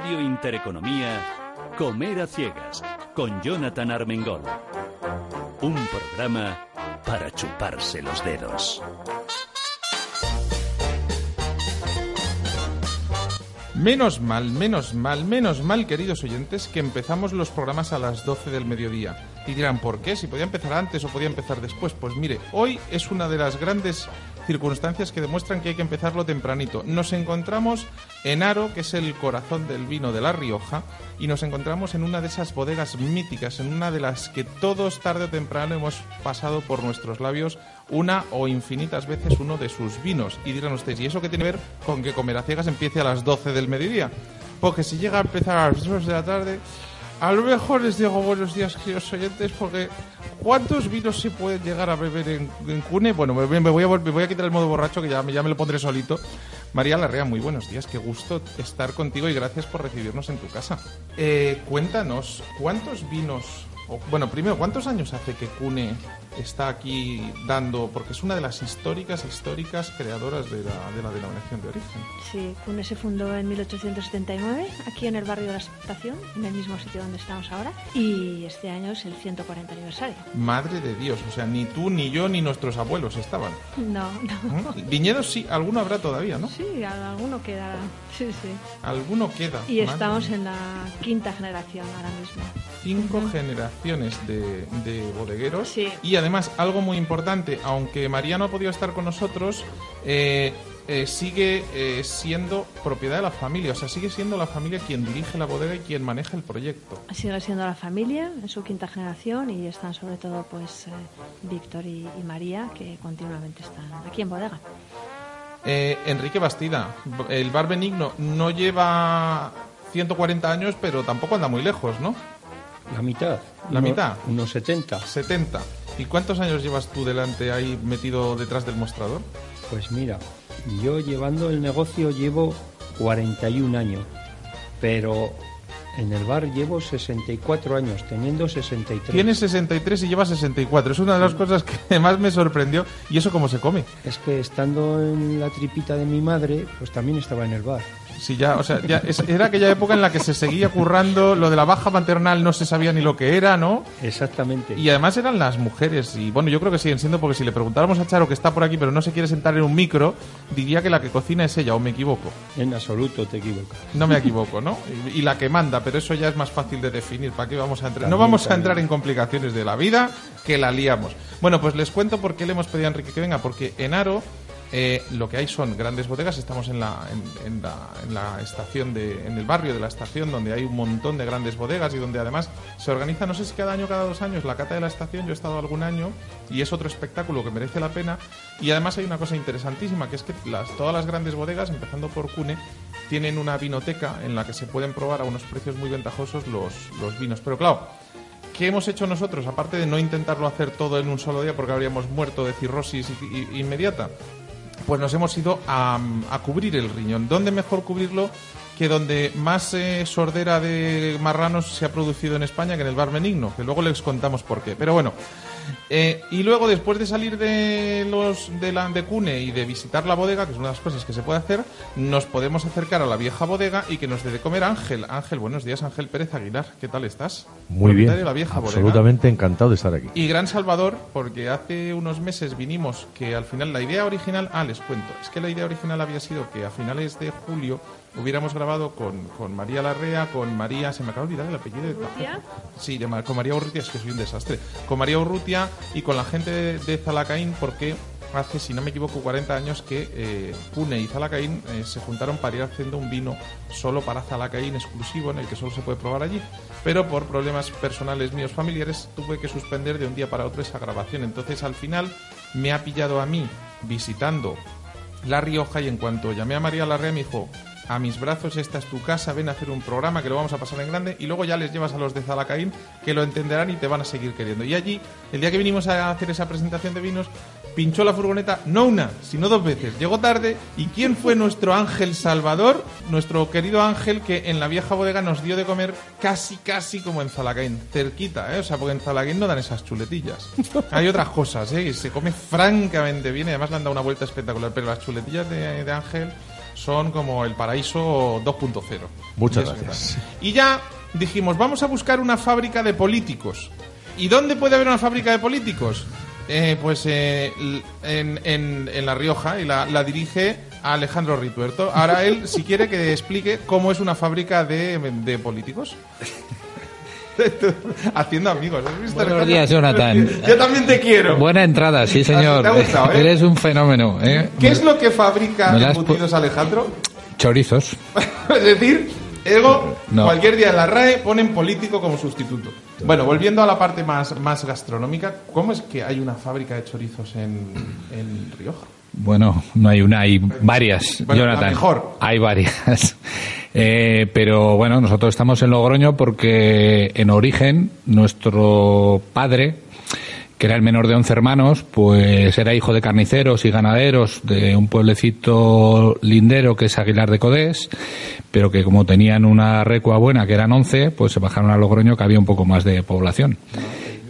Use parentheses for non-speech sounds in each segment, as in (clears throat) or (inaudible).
Radio Intereconomía, Comer a Ciegas, con Jonathan Armengol. Un programa para chuparse los dedos. Menos mal, menos mal, menos mal, queridos oyentes, que empezamos los programas a las 12 del mediodía. Y dirán, ¿por qué? Si podía empezar antes o podía empezar después. Pues mire, hoy es una de las grandes circunstancias que demuestran que hay que empezarlo tempranito. Nos encontramos en Aro, que es el corazón del vino de La Rioja, y nos encontramos en una de esas bodegas míticas, en una de las que todos tarde o temprano hemos pasado por nuestros labios una o infinitas veces uno de sus vinos. Y dirán ustedes, ¿y eso qué tiene que ver con que Comer a Ciegas empiece a las 12 del mediodía? Porque si llega a empezar a las 2 de la tarde, a lo mejor les digo buenos días, queridos oyentes, porque ¿cuántos vinos se pueden llegar a beber en, Cune? Bueno, me, voy a, quitar el modo borracho, que ya, me lo pondré solito. María Larrea, muy buenos días, qué gusto estar contigo y gracias por recibirnos en tu casa. Eh, cuéntanos, ¿cuántos vinos bueno, primero, ¿cuántos años hace que Cune está aquí dando? Porque es una de las históricas, históricas creadoras de la, de la denominación de origen. Sí, Cune se fundó en 1879, aquí en el barrio de la Estación, en el mismo sitio donde estamos ahora, y este año es el 140 aniversario. Madre de Dios, o sea, ni tú, ni yo, ni nuestros abuelos estaban. No, no. ¿Mm? Viñedos sí, alguno habrá todavía, ¿no? Sí, alguno queda, sí, sí. Alguno queda. Y estamos en la quinta generación ahora mismo. Cinco generaciones de, bodegueros. Y además, algo muy importante, aunque María no ha podido estar con nosotros, eh, eh, sigue eh, siendo propiedad de la familia, o sea, sigue siendo la familia quien dirige la bodega y quien maneja el proyecto. Sigue siendo la familia, en su quinta generación, y están sobre todo pues Víctor y, María, que continuamente están aquí en bodega. Enrique Bastida, el bar benigno no lleva 140 años, pero tampoco anda muy lejos, ¿no? La mitad. ¿La mitad? Unos 70. 70. ¿Y cuántos años llevas tú delante ahí metido detrás del mostrador? Pues mira, yo llevando el negocio llevo 41 años, pero en el bar llevo 64 años, teniendo 63. Tienes 63 y llevas 64. Es una de las cosas que (laughs) más me sorprendió. ¿Y eso cómo se come? Es que estando en la tripita de mi madre, pues también estaba en el bar. Sí, ya, o sea, ya era aquella época en la que se seguía currando, lo de la baja maternal no se sabía ni lo que era, ¿no? Exactamente. Y además eran las mujeres, y bueno, yo creo que siguen siendo, porque si le preguntáramos a Charo que está por aquí pero no se quiere sentar en un micro, diría que la que cocina es ella, o me equivoco. En absoluto te equivocas. No me equivoco, ¿no? Y, la que manda, pero eso ya es más fácil de definir, ¿para qué vamos a entrar? no vamos a entrar en complicaciones de la vida, que la liamos. Bueno, pues les cuento por qué le hemos pedido a Enrique que venga, porque en Aro eh, lo que hay son grandes bodegas. Estamos en la, en, la, estación, de, en el barrio de la estación, donde hay un montón de grandes bodegas y donde además se organiza, no sé si cada año o cada dos años, la cata de la estación. Yo he estado algún año y es otro espectáculo que merece la pena. Y además hay una cosa interesantísima, que es que las, todas las grandes bodegas, empezando por Cune, tienen una vinoteca en la que se pueden probar a unos precios muy ventajosos los, los vinos. Pero claro, ¿qué hemos hecho nosotros? Aparte de no intentarlo hacer todo en un solo día porque habríamos muerto de cirrosis inmediata pues nos hemos ido a, cubrir el riñón. ¿Dónde mejor cubrirlo que donde más eh, sordera de marranos se ha producido en España que en el bar Benigno? Que luego les contamos por qué. Pero bueno, eh, y luego, después de salir de los de la de Cune y de visitar la bodega, que es una de las cosas que se puede hacer, nos podemos acercar a la vieja bodega y que nos dé de comer Ángel. Ángel, buenos días, Ángel Pérez Aguilar. ¿Qué tal estás? Muy bien. La vieja absolutamente encantado de estar aquí. Y gran Salvador, porque hace unos meses vinimos que al final la idea original, ah, les cuento, es que la idea original había sido que a finales de julio hubiéramos grabado con, con, María Larrea, con María, se me acaba de olvidar el apellido de ¿Urrutia? Sí, con María Urrutia, es que soy un desastre. Con María Urrutia y con la gente de, Zalacaín, porque hace, si no me equivoco, 40 años que eh, Pune y Zalacaín eh, se juntaron para ir haciendo un vino solo para Zalacaín exclusivo, en el que solo se puede probar allí. Pero por problemas personales míos familiares tuve que suspender de un día para otro esa grabación. Entonces al final me ha pillado a mí visitando La Rioja y en cuanto llamé a María Larrea me dijo, a mis brazos, esta es tu casa, ven a hacer un programa que lo vamos a pasar en grande y luego ya les llevas a los de Zalacaín que lo entenderán y te van a seguir queriendo. Y allí, el día que vinimos a hacer esa presentación de vinos, pinchó la furgoneta no una, sino dos veces. Llegó tarde y ¿quién fue nuestro ángel salvador? Nuestro querido ángel que en la vieja bodega nos dio de comer casi, casi como en Zalacaín, cerquita, ¿eh? O sea, porque en Zalacaín no dan esas chuletillas. (laughs) Hay otras cosas, ¿eh? se come francamente bien y además le han dado una vuelta espectacular, pero las chuletillas de, de ángel Son como el paraíso 2.0. Muchas Y gracias. Y ya dijimos, vamos a buscar una fábrica de políticos. ¿Y dónde puede haber una fábrica de políticos? Eh, pues eh, en, en- en La Rioja y la, la dirige Alejandro Rituerto. Ahora él, si quiere, que explique cómo es una fábrica de, de políticos. (laughs) (laughs) Haciendo amigos. ¿has visto, Buenos días, Jonathan. Yo también te quiero. Buena entrada, sí, señor. te ha gustado, ¿eh? Eres un fenómeno. ¿eh? ¿Qué es lo que fabrica la embutidos Alejandro? Chorizos. (laughs) es decir, Ego, No. cualquier día en la RAE ponen político como sustituto. Bueno, volviendo a la parte más, más gastronómica, ¿cómo es que hay una fábrica de chorizos en, en Rioja? Bueno, no hay una, hay varias, Bueno, la Jonathan. mejor. Hay varias. Eh, pero bueno, nosotros estamos en Logroño porque en origen nuestro padre, que era el menor de 11 hermanos, pues era hijo de carniceros y ganaderos de un pueblecito lindero que es Aguilar de Codés, pero que como tenían una recua buena, que eran 11, pues se bajaron a Logroño que había un poco más de población.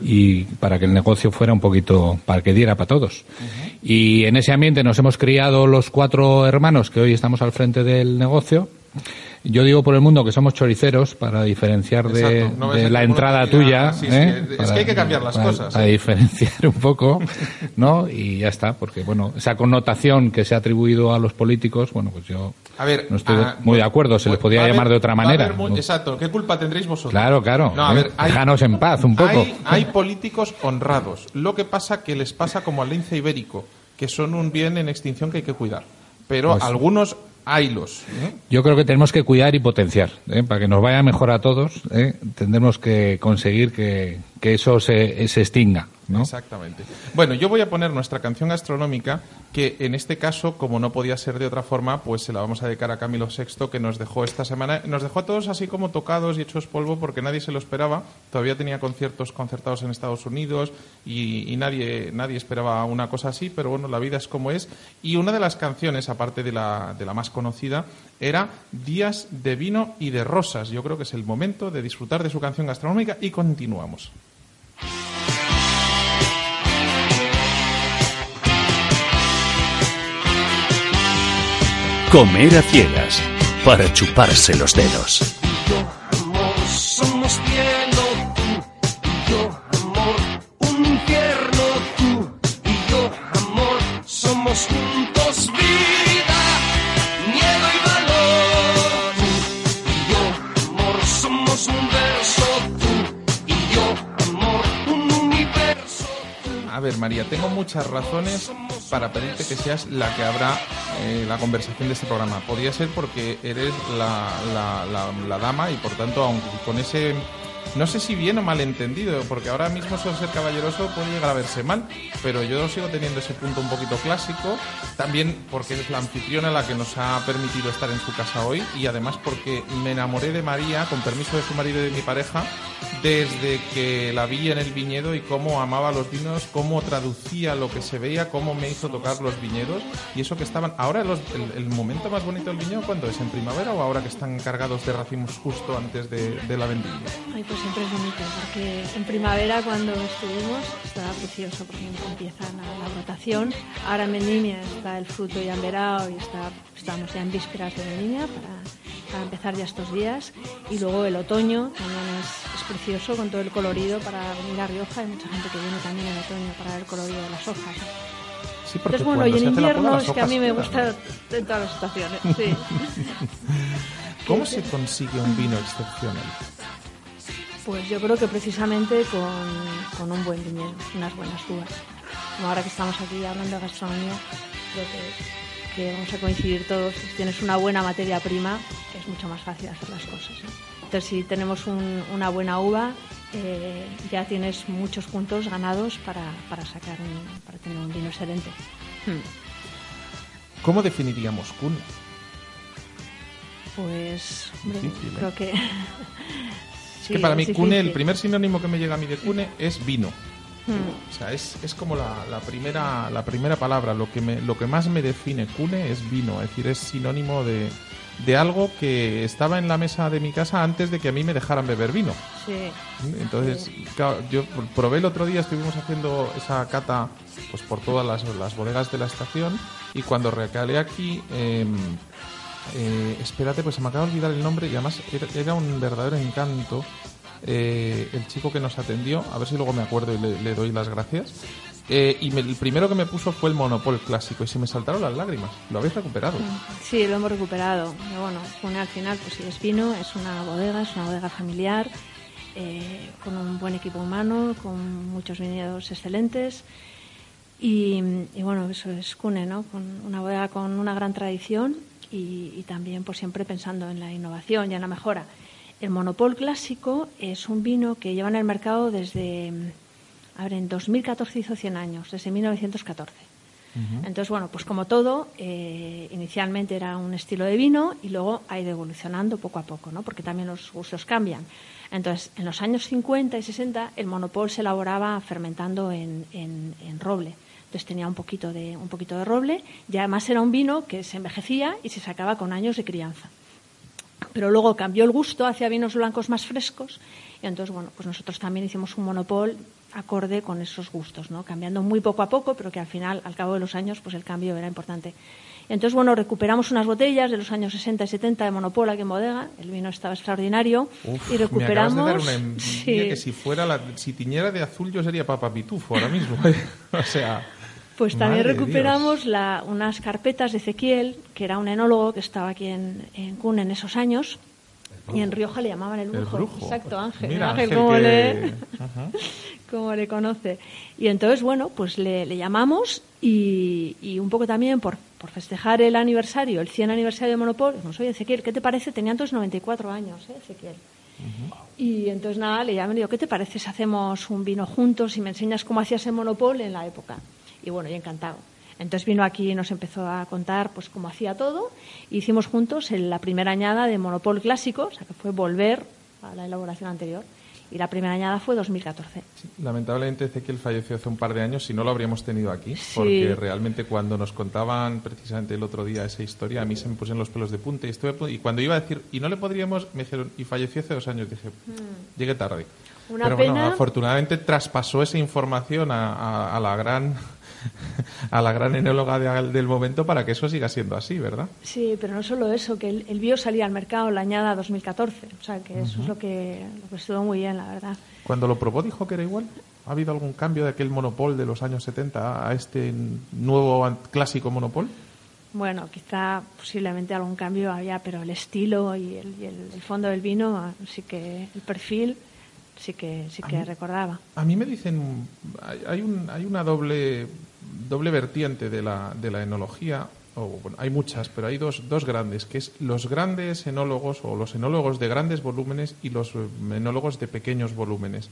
Y para que el negocio fuera un poquito, para que diera para todos. Y en ese ambiente nos hemos criado los cuatro hermanos que hoy estamos al frente del negocio. Yo digo por el mundo que somos choriceros para diferenciar de, Exacto, no de ves el la entrada tuya. sí, sí, ¿eh? es que hay que cambiar las para- cosas, Para ¿eh? diferenciar un poco, ¿no? Y ya está, porque bueno, esa connotación que se ha atribuido a los políticos, bueno, pues yo A ver, no estoy ah, muy de acuerdo, se les va podía haber- llamar de otra manera. haber mu- ¿no? Exacto, ¿qué culpa tendréis vosotros? Claro, claro. No, a ¿eh? ver, hay- Déjanos en paz un poco. Hay, hay políticos honrados. Lo que pasa que les pasa como al lince ibérico, que son un bien en extinción que hay que cuidar. Pero Pues- algunos haylos. ¿eh? Yo creo que tenemos que cuidar y potenciar. ¿eh? Para que nos vaya mejor a todos, ¿eh? tendremos que conseguir que, que eso se, se extinga. Exactamente. Bueno, yo voy a poner nuestra canción gastronómica, que en este caso, como no podía ser de otra forma, pues se la vamos a dedicar a Camilo VI, que nos dejó esta semana. Nos dejó a todos así como tocados y hechos polvo, porque nadie se lo esperaba. Todavía tenía conciertos concertados en Estados Unidos y, y nadie, nadie esperaba una cosa así, pero bueno, la vida es como es. Y una de las canciones, aparte de la, de la más conocida, era Días de vino y de rosas. Yo creo que es el momento de disfrutar de su canción gastronómica y continuamos. Comer a ciegas para chuparse los dedos. Tengo muchas razones para pedirte que seas la que abra eh, la conversación de este programa. Podría ser porque eres la, la- dama y, por tanto, aunque con ese... No sé si bien o mal entendido, porque ahora mismo ser caballeroso puede llegar a verse mal, pero yo sigo teniendo ese punto un poquito clásico, también porque es la anfitriona la que nos ha permitido estar en su casa hoy y además porque me enamoré de María, con permiso de su marido y de mi pareja, desde que la vi en el viñedo y cómo amaba los vinos, cómo traducía lo que se veía, cómo me hizo tocar los viñedos y eso que estaban. Ahora el, momento más bonito del viñedo, ¿cuándo es? ¿En primavera o ahora que están cargados de racimos justo antes de, la vendimia? Pues siempre es bonito, porque en primavera cuando estuvimos estaba precioso porque empieza la, la rotación. Ahora en vendimia está el fruto ya enverado y está, estamos ya en vísperas de vendimia para, para empezar ya estos días. Y luego el otoño también es, es precioso con todo el colorido para venir a Rioja. Hay mucha gente que viene también en otoño para ver el colorido de las hojas. Sí, Entonces, bueno, y en invierno es que a mí me gusta en todas las estaciones. (laughs) Sí. ¿Cómo se consigue un vino excepcional? Pues yo creo que precisamente con, con un buen viñedo, unas buenas uvas. Como ahora que estamos aquí hablando de gastronomía, creo que, que vamos a coincidir todos. Si tienes una buena materia prima, es mucho más fácil hacer las cosas. Entonces, si tenemos un- una buena uva, eh, ya tienes muchos puntos ganados para, para sacar un- para tener un vino excelente. Hmm. ¿Cómo definiríamos Kun? Pues, hombre, Difícil, ¿eh? creo que... (laughs) Que para mí Cune, el primer sinónimo que me llega a mí de Cune es vino. Hmm. O sea, es, es como la, la primera, la primera palabra. Lo que, me, lo que más me define Cune es vino. Es decir, es sinónimo de, de algo que estaba en la mesa de mi casa antes de que a mí me dejaran beber vino. Sí. Entonces, claro, yo probé el otro día, estuvimos haciendo esa cata pues por todas las, las bodegas de la estación y cuando recalé aquí, em, eh, espérate, pues se me acaba de olvidar el nombre y además era, un verdadero encanto. eh, el chico que nos atendió, a ver si luego me acuerdo y le, doy las gracias. Eh, y me- el primero que me puso fue el Monopol clásico y se me saltaron las lágrimas. Lo habéis recuperado. Sí, lo hemos recuperado. Bueno, Cune al final, pues sí, es vino, es una bodega, es una bodega familiar, eh, con un buen equipo humano, con muchos viñedos excelentes. Y, y bueno, eso es Cune, ¿no? Con una bodega con una gran tradición y, y también pues siempre pensando en la innovación y en la mejora. El Monopol clásico es un vino que lleva en el mercado desde, a ver, en 2014 hizo 100 años, desde 1914. Entonces, bueno, pues como todo, eh, inicialmente era un estilo de vino y luego ha ido evolucionando poco a poco, ¿no? Porque también los gustos cambian. Entonces, en los años 50 y 60, el monopol se elaboraba fermentando en, en- en roble. Entonces tenía un poquito de un poquito de roble y además era un vino que se envejecía y se sacaba con años de crianza pero luego cambió el gusto hacia vinos blancos más frescos y entonces bueno pues nosotros también hicimos un monopol acorde con esos gustos no cambiando muy poco a poco pero que al final al cabo de los años pues el cambio era importante entonces bueno recuperamos unas botellas de los años 60 y 70 de monopol aquí en bodega el vino estaba extraordinario Uf, y recuperamos Me acabas de dar una (laughs) Sí. que si fuera la, si tiñera de azul yo sería Papa Pitufo ahora mismo. (laughs) o sea, Pues también madre recuperamos la- unas carpetas de Ezequiel, que era un enólogo que estaba aquí en, en Cun en esos años. Y en Rioja le llamaban el El brujo. Exacto, Ángel. Mira, Ángel, Ángel ¿cómo, que- le, cómo le conoce? Y entonces, bueno, pues le, le llamamos y, y un poco también por, por festejar el aniversario, el 100 aniversario de Monopol. Dijimos, oye, Ezequiel, ¿qué te parece? Tenía entonces 94 años, ¿eh, Ezequiel? Y entonces nada, le llamé y le digo, ¿qué te parece si hacemos un vino juntos y me enseñas cómo hacías el monopol en la época? Y bueno, y encantado. Entonces vino aquí y nos empezó a contar pues cómo hacía todo. E hicimos juntos la primera añada de monopol clásico, o sea que fue volver a la elaboración anterior. Y la primera añada fue 2014. Lamentablemente Ezequiel falleció hace un par de años, si no lo habríamos tenido aquí, Sí. porque realmente cuando nos contaban precisamente el otro día esa historia, a mí se me pusieron los pelos de punta y, estuve y cuando iba a decir, y no le podríamos, me dijeron, y falleció hace dos años, dije, llegué tarde. Mm. Una Pero bueno, pena. afortunadamente traspasó esa información a, a- a la gran (laughs) a la gran enóloga de- del momento para que eso siga siendo así, ¿verdad? Sí, pero no solo eso, que el, el bio salía al mercado en la añada 2014. O sea que eso es lo que, lo que estuvo muy bien, la verdad. Cuando lo probó dijo que era igual. ¿Ha habido algún cambio de aquel monopol de los años 70 a este nuevo clásico monopol? Bueno, quizá posiblemente algún cambio había, pero el estilo y el, y el- el fondo del vino, sí que el perfil, sí que sí que recordaba. A mí me dicen, hay un, hay una doble, doble vertiente de la, de la enología, o hay muchas, pero hay dos, dos grandes, que es los grandes enólogos o los enólogos de grandes volúmenes y los eh, enólogos de pequeños volúmenes.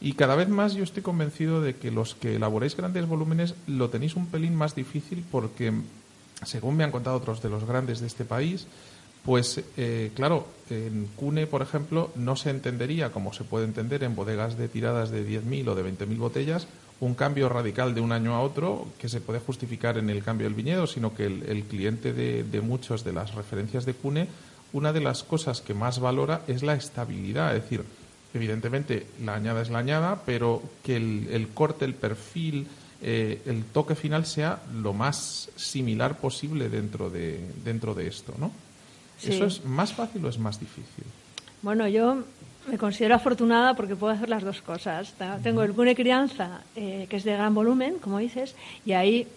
Y cada vez más yo estoy convencido de que los que elaboráis grandes volúmenes lo tenéis un pelín más difícil porque, según me han contado otros de los grandes de este país, pues eh, claro, en Cune, por ejemplo, no se entendería, como se puede entender en bodegas de tiradas de 10.000 o de 20.000 botellas, un cambio radical de un año a otro que se puede justificar en el cambio del viñedo, sino que el, el cliente de, de muchos de las referencias de Cune, una de las cosas que más valora es la estabilidad, es decir, evidentemente la añada es la añada, pero que el, el corte, el perfil, eh, el toque final sea lo más similar posible dentro de, dentro de esto, ¿no? Sí. ¿Eso es más fácil o es más difícil? Bueno, yo me considero afortunada porque puedo hacer las dos cosas. Tengo el cune crianza, eh, que es de gran volumen, como dices, y ahí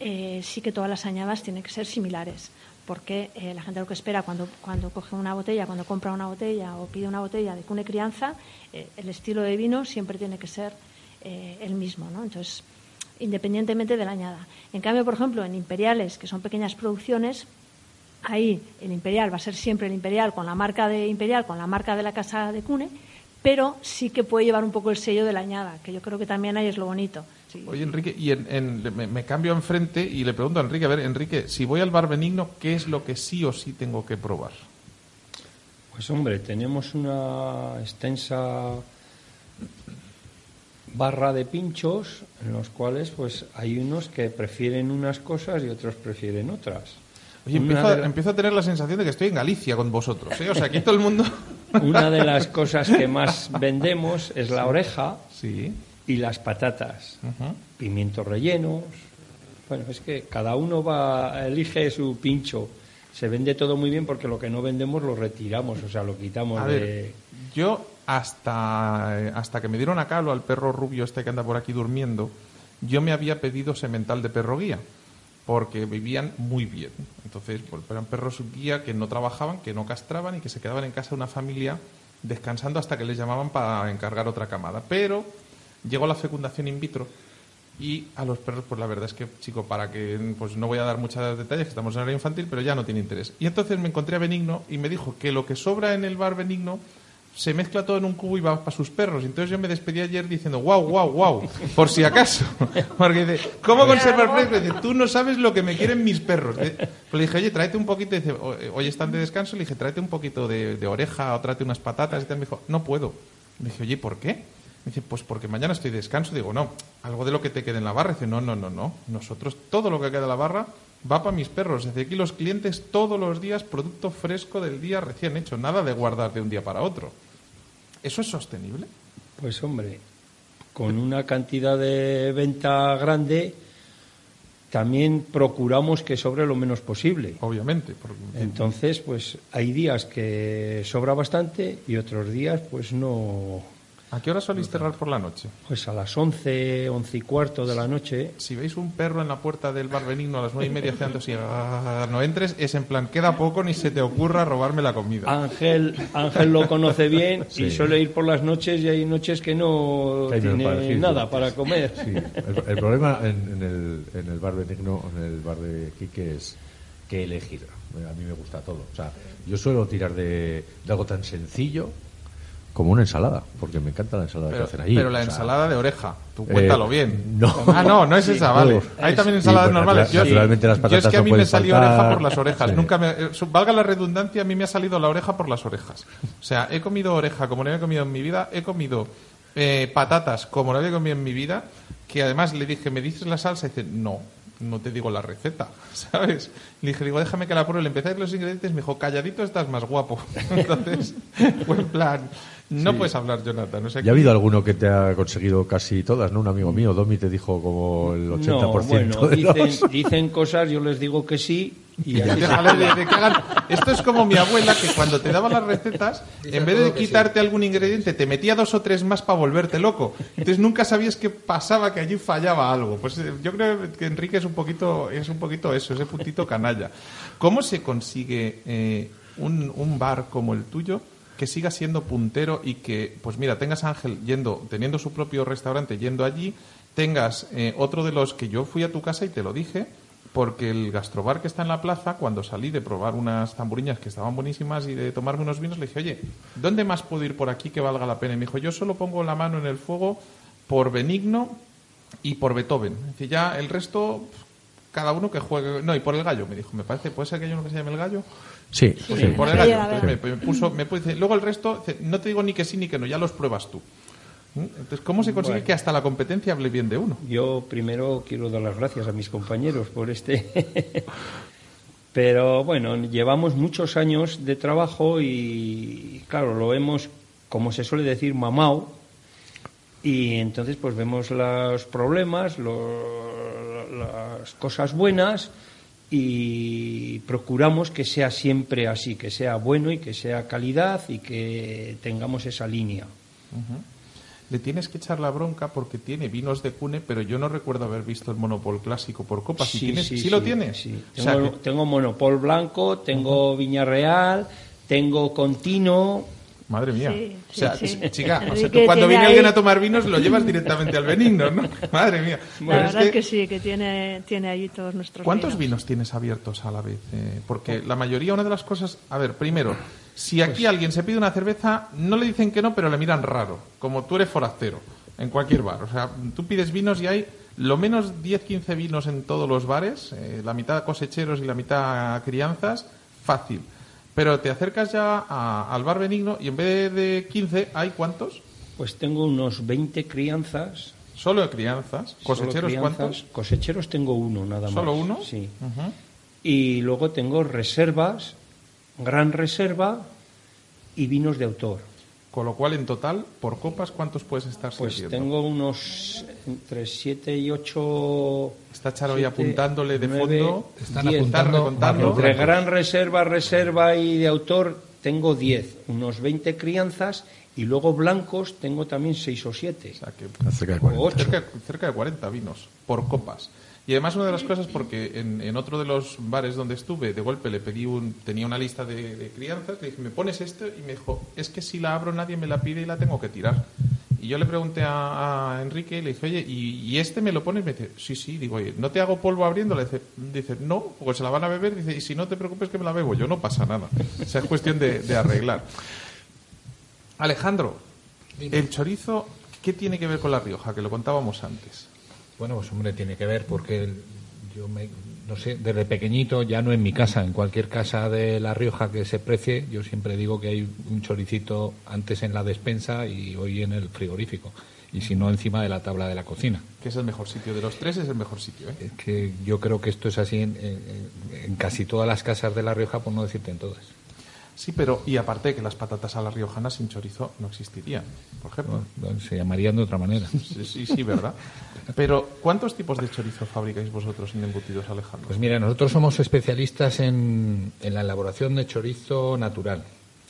eh, sí que todas las añadas tienen que ser similares, porque eh, la gente lo que espera cuando, cuando coge una botella, cuando compra una botella o pide una botella de cune crianza, eh, el estilo de vino siempre tiene que ser eh, el mismo, ¿no? Entonces, independientemente de la añada. En cambio, por ejemplo, en imperiales, que son pequeñas producciones, ahí el imperial va a ser siempre el imperial con la marca de imperial, con la marca de la casa de Cune, pero sí que puede llevar un poco el sello de la añada, que yo creo que también ahí es lo bonito. Sí. Oye, Enrique, y en, en- me, me cambio enfrente y le pregunto a Enrique, a ver, Enrique, si voy al bar benigno, ¿qué es lo que sí o sí tengo que probar? Pues hombre, tenemos una extensa barra de pinchos en los cuales pues hay unos que prefieren unas cosas y otros prefieren otras. Oye, empiezo, a- de la- empiezo a tener la sensación de que estoy en Galicia con vosotros, ¿eh? O sea, aquí todo el mundo... (laughs) Una de las cosas que más vendemos es la oreja Sí. y las patatas, pimientos rellenos. Bueno, es que cada uno va elige su pincho se vende todo muy bien porque lo que no vendemos lo retiramos, o sea, lo quitamos A de... ver, yo hasta, hasta que me dieron a calo al perro rubio este que anda por aquí durmiendo, yo me había pedido semental de perro guía, porque vivían muy bien. Entonces, pues, eran perros guía que no trabajaban, que no castraban y que se quedaban en casa de una familia descansando hasta que les llamaban para encargar otra camada. Pero llegó la fecundación in vitro y a los perros, pues la verdad es que, chico, para que, pues no voy a dar muchos detalles, que estamos en área infantil, pero ya no tiene interés. Y entonces me encontré a Benigno y me dijo que lo que sobra en el bar Benigno se mezcla todo en un cubo y va para sus perros. Entonces yo me despedí ayer diciendo, wow, wow, wow, por si acaso. (laughs) Porque dice, ¿cómo conservar fresco? Dice, tú no sabes lo que me quieren mis perros. Pues le dije, oye, tráete un poquito. Dice, "O- eh, hoy están de descanso. Le dije, tráete un poquito de, oreja o tráete unas patatas. Y tal. Me dijo, no puedo. Le dije, oye, ¿por qué? Me dice, pues porque mañana estoy de descanso. Digo, no, algo de lo que te quede en la barra. Dice, no, no, no, no. Nosotros, todo lo que queda en la barra va para mis perros. Dice, aquí los clientes todos los días, producto fresco del día recién hecho. Nada de guardar de un día para otro. ¿Eso es sostenible? Pues hombre, con una cantidad de venta grande, también procuramos que sobre lo menos posible. Obviamente. porque- Entonces, pues hay días que sobra bastante y otros días, pues no. ¿A qué hora soléis cerrar por la noche? Pues a las 11, 11 y cuarto de la noche. Si veis un perro en la puerta del bar Benigno a las nueve y media haciendo así, "Ah, no entres, es en plan, queda poco, ni se te ocurra robarme la comida. Ángel, Ángel lo conoce bien (laughs) y suele ir por las noches y hay noches que no menos tiene para- sí, nada sí. para comer. Sí, el, el (laughs) problema en, en el, en el bar Benigno, en el bar de Quique, es que elegir. A mí me gusta todo. O sea, yo suelo tirar de, de algo tan sencillo como una ensalada, porque me encanta la ensalada Pero, que hacen allí. pero la O sea, ensalada de oreja, tú cuéntalo eh, bien. no. Ah, no, no es esa, vale. Hay también Sí, ensaladas pues, normales. Yo, naturalmente las yo es que a no mí me salió oreja por las orejas. Sí. Nunca me, eh, valga la redundancia, a mí me ha salido la oreja por las orejas. O sea, he comido oreja como no había comido en mi vida, he comido eh, patatas como no había comido en mi vida, que además le dije, ¿me dices la salsa? Y dice, no, no te digo la receta, (laughs) ¿sabes? Le dije, digo, déjame que la pruebe. Le empecé a los ingredientes, me dijo, calladito estás más guapo. (laughs) Entonces, fue en plan, no puedes hablar, Jonathan. O sea, ¿Y que- ha habido alguno que te ha conseguido casi todas? ¿no? Un amigo mío, Domi, te dijo como el 80% No, bueno, de los- dicen, (laughs) dicen cosas, yo les digo que sí y (laughs) así se- Déjale de, de que hagan- Esto es como mi abuela que cuando te daba las recetas, (laughs) en vez de quitarte algún ingrediente, te metía dos o tres más para volverte loco. Entonces nunca sabías qué pasaba, que allí fallaba algo. Pues eh, yo creo que Enrique es un poquito, es un poquito eso, ese puntito canalla. ¿Cómo se consigue eh, un, un bar como el tuyo? Que siga siendo puntero y que, pues mira, tengas a Ángel yendo, teniendo su propio restaurante, yendo allí, tengas eh, otro de los que yo fui a tu casa y te lo dije, porque el gastrobar que está en la plaza, cuando salí de probar unas tamburiñas que estaban buenísimas y de tomarme unos vinos, le dije, oye, ¿dónde más puedo ir por aquí que valga la pena? Y me dijo, yo solo pongo la mano en el fuego por Benigno y por Beethoven. Es decir, ya el resto, cada uno que juegue. No, y por el gallo, me dijo, me parece, ¿puede ser que hay uno que se llame el gallo? Sí, Sí. sí. Por el gallo. Entonces me, me puso, me puso- luego el resto, no te digo ni que sí ni que no, ya los pruebas tú. ¿Mm? Entonces, ¿cómo se consigue Bueno. que hasta la competencia hable bien de uno? Yo primero quiero dar las gracias a mis compañeros por este. (laughs) Pero bueno, llevamos muchos años de trabajo y claro, lo hemos, como se suele decir, mamao. Y entonces pues vemos los problemas, lo- las cosas buenas y procuramos que sea siempre así, que sea bueno y que sea calidad y que tengamos esa línea. Le tienes que echar la bronca porque tiene vinos de cune, pero yo no recuerdo haber visto el Monopol clásico por copas. ¿Sí, tienes, ¿sí, lo tienes? Sí. O sea, Tengo, que- tengo Monopol Blanco, tengo Viña Real, tengo Contino. Madre mía. Sí, o sea, sí, sí. chica, o sea, tú cuando viene ahí- alguien a tomar vinos lo llevas directamente al benigno, ¿no? (laughs) Madre mía. La verdad es que... sí, que tiene, tiene allí todos nuestros ¿Cuántos vinos tienes abiertos a la vez? Eh, porque la mayoría, una de las cosas. A ver, primero, si aquí alguien se pide una cerveza, no le dicen que no, pero le miran raro. Como tú eres forastero, en cualquier bar. O sea, tú pides vinos y hay lo menos 10-15 vinos en todos los bares, eh, la mitad cosecheros y la mitad crianzas, fácil. Pero te acercas ya a- al bar benigno y en vez de 15, ¿hay cuántos? Pues tengo unos 20 crianzas. Solo de crianzas. ¿Cosecheros crianzas. cuántos? Cosecheros tengo uno nada más. ¿Solo uno? Sí. Y luego tengo reservas, gran reserva y vinos de autor. Con lo cual, en total, por copas, ¿cuántos puedes estar Pues sirviendo? tengo unos entre 7 y 8. Está Charo ahí apuntándole de fondo. Están diez. apuntando recontando. Marcos Entre gran reserva, reserva y de autor tengo 10, unos 20 crianzas y luego blancos tengo también 6 o 7. O sea, que Cerca de 40. O 8. cerca, cerca de 40 vinos por copas. Y además una de las cosas, porque en, en otro de los bares donde estuve, de golpe le pedí un, tenía una lista de, de crianzas, le dije, ¿me pones esto? Y me dijo, es que si la abro nadie me la pide y la tengo que tirar. Y yo le pregunté a, a Enrique y le dije, oye, ¿y, y este me lo pones? Me dice, sí, sí. Digo, oye, ¿no te hago polvo abriéndola? Dice, dice, no, porque se la van a beber. Dice, y si no te preocupes que me la bebo yo, no pasa nada. O sea, es cuestión de, de arreglar. Alejandro, el chorizo, ¿qué tiene que ver con La Rioja? Que lo contábamos antes. Bueno, pues hombre, tiene que ver porque yo me, no sé, desde pequeñito, ya no en mi casa, en cualquier casa de La Rioja que se precie, yo siempre digo que hay un choricito antes en la despensa y hoy en el frigorífico. Y si no, encima de la tabla de la cocina. Que es el mejor sitio. De los tres es el mejor sitio, ¿eh? Es que yo creo que esto es así en, en- en casi todas las casas de La Rioja, por no decirte en todas. Sí, pero y aparte que las patatas a la riojana sin chorizo no existirían, por ejemplo. ¿no? Se llamarían de otra manera. Sí, sí, sí, ¿verdad? (laughs) Pero ¿cuántos tipos de chorizo fabricáis vosotros en embutidos, Alejandro? Pues mira, nosotros somos especialistas en, en la elaboración de chorizo natural.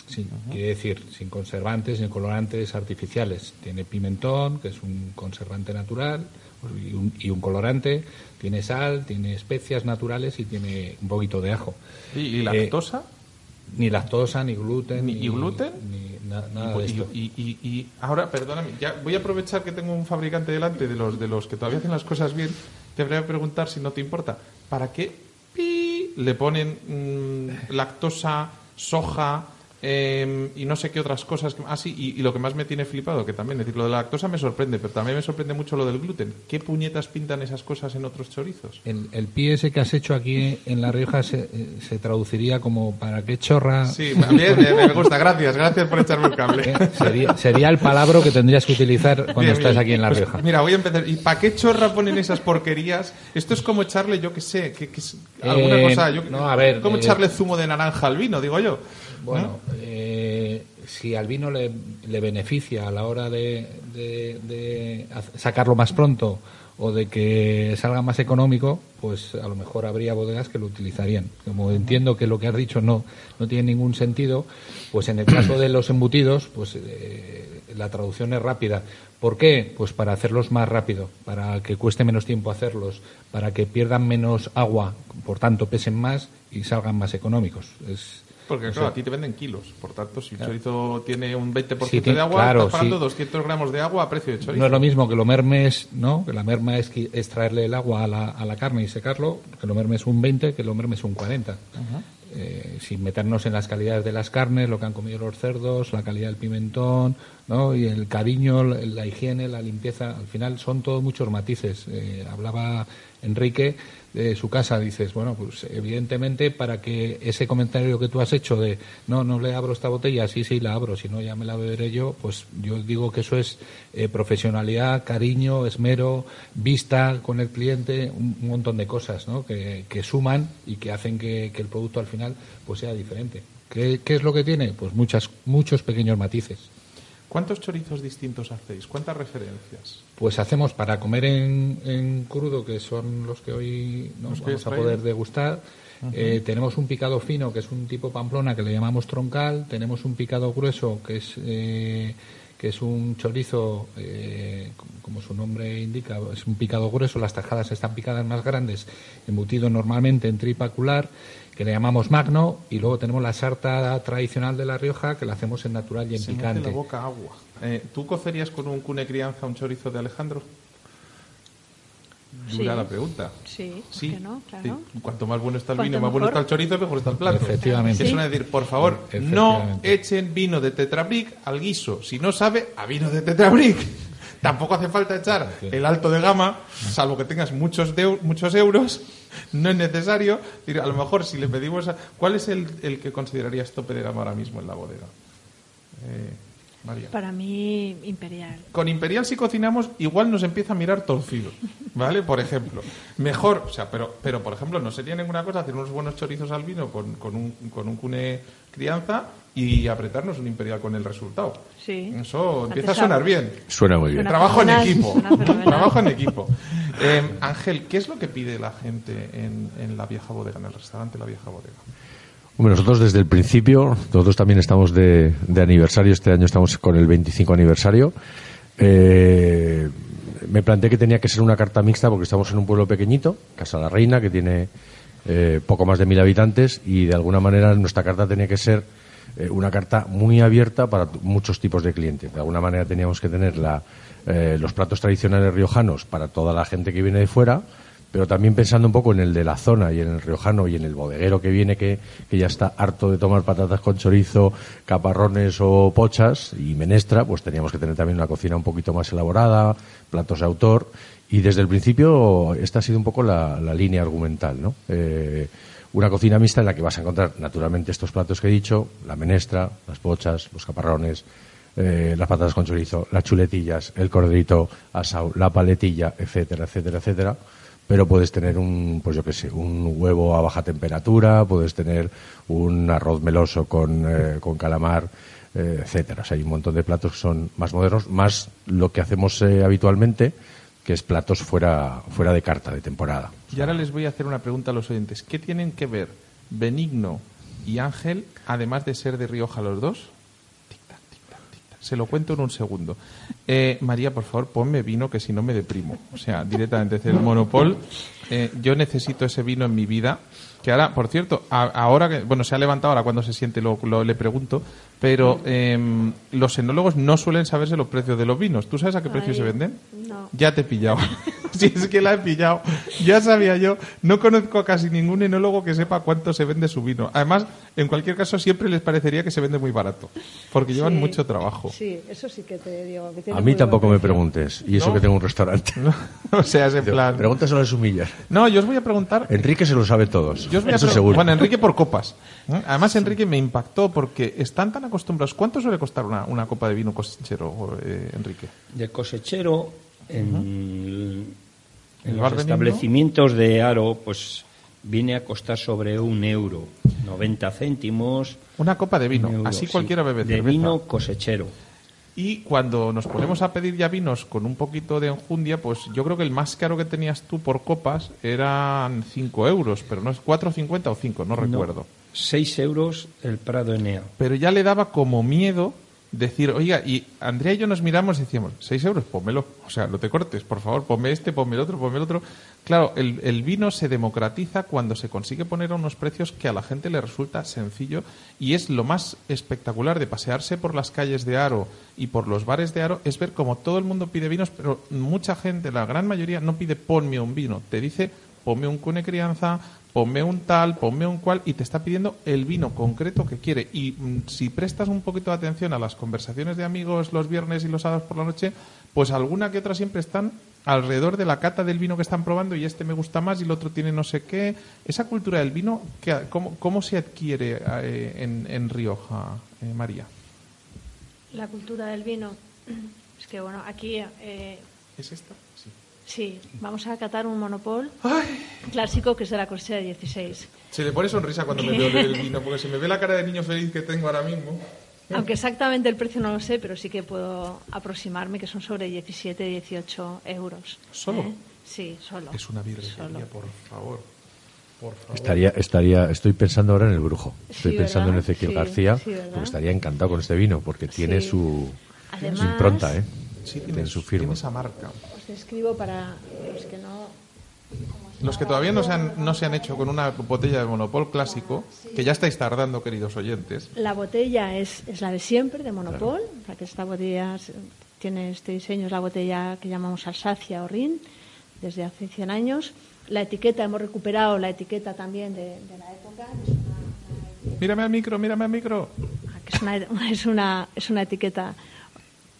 Sí, quiere decir, sin conservantes ni colorantes artificiales. Tiene pimentón, que es un conservante natural, y un, y un colorante. Tiene sal, tiene especias naturales y tiene un poquito de ajo. ¿Y, y Eh, lactosa? ni lactosa, ni gluten. ¿Ni- y gluten? Ni na- nada Y- de esto. y, y- y ahora, perdóname, ya voy a aprovechar que tengo un fabricante delante de los de los que todavía hacen las cosas bien. Te voy a preguntar si no te importa, ¿para qué pi le ponen mm, lactosa, soja eh, y no sé qué otras cosas? que- Ah, sí, y, y lo que más me tiene flipado, que también, es decir, lo de la lactosa me sorprende, pero también me sorprende mucho lo del gluten. ¿Qué puñetas pintan esas cosas en otros chorizos? El, el pie ese que has hecho aquí en La Rioja se, eh, se traduciría como ¿para qué chorra? Sí, bien, me gusta, gracias, gracias por echarme el cable. Eh, Sería, sería el palabra que tendrías que utilizar cuando Bien, estás bien. aquí en La Pues, Rioja. mira, voy a empezar. ¿Y para qué chorra ponen esas porquerías? Esto es como echarle, yo qué sé, que, que alguna Eh, cosa. Yo, no, a ver, Como eh, echarle zumo de naranja al vino, digo yo. Bueno, eh, si al vino le, le beneficia a la hora de, de- de haz- sacarlo más pronto o de que salga más económico, pues a lo mejor habría bodegas que lo utilizarían. Como entiendo que lo que has dicho no, no tiene ningún sentido, pues en el caso de los embutidos, pues eh, la traducción es rápida. ¿Por qué? Pues para hacerlos más rápido, para que cueste menos tiempo hacerlos, para que pierdan menos agua, por tanto pesen más y salgan más económicos. Es, Porque, o claro, a ti te venden kilos. Por tanto, si el chorizo tiene un 20% Sí, de agua, claro, estás pagando sí. 200 gramos de agua a precio de chorizo. No es lo mismo que lo mermes, ¿no? Que la merma es qui- extraerle el agua a la, a la carne y secarlo, que lo mermes un 20, que lo mermes un 40. Eh, sin meternos en las calidades de las carnes, lo que han comido los cerdos, la calidad del pimentón, ¿no? Y el cariño, la, la higiene, la limpieza, al final son todos muchos matices. Eh, hablaba Enrique de su casa, dices, bueno, pues evidentemente para que ese comentario que tú has hecho de no, no le abro esta botella, sí, sí, la abro, si no ya me la beberé yo, pues yo digo que eso es eh, profesionalidad, cariño, esmero, vista con el cliente, un, un montón de cosas ¿no? que, que suman y que hacen que, que el producto al final pues sea diferente. ¿Qué, qué es lo que tiene? Pues muchas, muchos pequeños matices. ¿Cuántos chorizos distintos hacéis? ¿Cuántas referencias? Pues hacemos para comer en, en crudo, que son los que hoy nos Los vamos a poder degustar. Eh, tenemos un picado fino, que es un tipo pamplona, que le llamamos troncal. Tenemos un picado grueso, que es eh, que es un chorizo, eh, como su nombre indica, es un picado grueso. Las tajadas están picadas más grandes, embutido normalmente en tripacular, que le llamamos magno. Y luego tenemos la sarta tradicional de La Rioja, que la hacemos en natural y en Se picante. la boca agua. Eh, ¿Tú cocerías con un cune crianza un chorizo de Alejandro? Dura Sí. la pregunta. Sí, ¿por Sí. no? Claro. Sí. Cuanto más bueno está el vino, más bueno mejor. está el chorizo, mejor está el plato. Efectivamente. Es una decir, por favor, no echen vino de Tetrabric al guiso. Si no sabe, a vino de Tetrabric. Tampoco hace falta echar el alto de gama, salvo que tengas muchos, de- muchos euros. No es necesario. A lo mejor, si le pedimos. a- ¿Cuál es el, el que considerarías tope de gama ahora mismo en la bodega? Eh, María. Para mí, imperial. Con Imperial si cocinamos, igual nos empieza a mirar torcido, ¿vale? Por ejemplo. Mejor, o sea, pero, pero por ejemplo, no sería ninguna cosa hacer unos buenos chorizos al vino con, con un, con un cune crianza y apretarnos un Imperial con el resultado. Sí. Eso empieza a sonar bien. Suena muy bien. Suena Trabajo en equipo. Trabajo en equipo. Eh, Ángel, ¿qué es lo que pide la gente en, en la vieja bodega, en el restaurante La Vieja Bodega? Hombre, nosotros desde el principio, nosotros también estamos de, de aniversario, este año estamos con el 25 aniversario. Eh, me planteé que tenía que ser una carta mixta porque estamos en un pueblo pequeñito, Casa la Reina, que tiene eh, poco más de mil habitantes y de alguna manera nuestra carta tenía que ser eh, una carta muy abierta para muchos tipos de clientes. De alguna manera teníamos que tener la, eh, los platos tradicionales riojanos para toda la gente que viene de fuera, pero también pensando un poco en el de la zona y en el riojano y en el bodeguero que viene que, que ya está harto de tomar patatas con chorizo, caparrones o pochas y menestra, pues teníamos que tener también una cocina un poquito más elaborada, platos de autor y desde el principio esta ha sido un poco la, la línea argumental, ¿no? Eh, una cocina mixta en la que vas a encontrar naturalmente estos platos que he dicho, la menestra, las pochas, los caparrones, eh, las patatas con chorizo, las chuletillas, el corderito asado, la paletilla, etcétera, etcétera, etcétera. Pero puedes tener un, pues yo qué sé, un huevo a baja temperatura, puedes tener un arroz meloso con, eh, con calamar, eh, etcétera. O sea, hay un montón de platos que son más modernos, más lo que hacemos eh, habitualmente, que es platos fuera, fuera de carta, de temporada. Y ahora les voy a hacer una pregunta a los oyentes. ¿Qué tienen que ver Benigno y Ángel, además de ser de Rioja los dos? Se lo cuento en un segundo. Eh, María, por favor, ponme vino, que si no me deprimo. O sea, directamente desde el Monopol. eh, yo necesito ese vino en mi vida. Que ahora, por cierto, a- ahora que, bueno, se ha levantado ahora cuando se siente, lo, lo- le pregunto, pero em, los enólogos no suelen saberse los precios de los vinos. ¿Tú sabes a qué precio Ay, se venden? no. Ya te he pillado. (laughs) si es que la he pillado. Ya sabía yo. No conozco a casi ningún enólogo que sepa cuánto se vende su vino. Además, en cualquier caso, siempre les parecería que se vende muy barato. Porque llevan Sí. mucho trabajo. Sí, eso sí que te digo. que A mí tampoco me preguntes, y eso ¿No? que tengo un restaurante. o sea, es en plan. Pregúntaselo a Sumillas. No, yo os voy a preguntar. Enrique se lo sabe todos. Yo os voy a Eso pre- seguro. Bueno, Enrique por copas. ¿eh? Además, Enrique me impactó porque están tan acostumbrados. ¿Cuánto suele costar una, una copa de vino cosechero, eh, Enrique? De cosechero, en, en ¿El los establecimientos de Aro, pues viene a costar sobre un euro, 90 céntimos. Una copa de vino. euro, Así sí. cualquiera bebe De vino cosechero. Y cuando nos ponemos a pedir ya vinos con un poquito de enjundia, pues yo creo que el más caro que tenías tú por copas eran 5 euros, pero no es 4,50 o 5, no recuerdo. 6 euros el Prado Enea. Pero ya le daba como miedo decir, oiga, y Andrea y yo nos miramos y decíamos, 6 euros, pónmelo. O sea, no te cortes, por favor, ponme este, ponme el otro, ponme el otro. Claro, el, el vino se democratiza cuando se consigue poner a unos precios que a la gente le resulta sencillo y es lo más espectacular de pasearse por las calles de Aro y por los bares de Aro, es ver como todo el mundo pide vinos, pero mucha gente, la gran mayoría, no pide ponme un vino, te dice ponme un cune crianza, ponme un tal, ponme un cual, y te está pidiendo el vino concreto que quiere. Y mm, si prestas un poquito de atención a las conversaciones de amigos los viernes y los sábados por la noche, pues alguna que otra siempre están alrededor de la cata del vino que están probando y este me gusta más y el otro tiene no sé qué. Esa cultura del vino, ¿qué- ¿cómo, cómo se adquiere eh, en, en Rioja, eh, María? La cultura del vino. (clears throat) Es que, bueno, aquí eh, ¿Es esta? Sí. sí, vamos a catar un monopol clásico que es de la corsera 16. Se le pone sonrisa cuando me veo el vino, porque se me ve la cara de niño feliz que tengo ahora mismo. Aunque exactamente el precio no lo sé, pero sí que puedo aproximarme que son sobre 17, 18 euros. ¿Solo? ¿eh? Sí, solo. Es una Solo. virgería, por favor. Por favor. Estaría, estaría, estoy pensando ahora en el brujo. Estoy Sí, pensando en. Ezequiel Sí, García, sí, porque estaría encantado con este vino, porque tiene Sí. su, Además- su impronta, ¿eh? Sí, tiene tiene, su firma. tiene esa marca. Os describo para los que no. Los que todavía no se, han, no se han hecho con una botella de Monopol clásico, que ya estáis tardando, queridos oyentes. La botella es, es la de siempre, de Monopol. La que esta botella tiene este diseño, es la botella que llamamos Alsacia o Rin, desde hace 100 años. La etiqueta, hemos recuperado la etiqueta también de, de la época. es una- Mírame al micro, mírame al micro. una, es una, es una etiqueta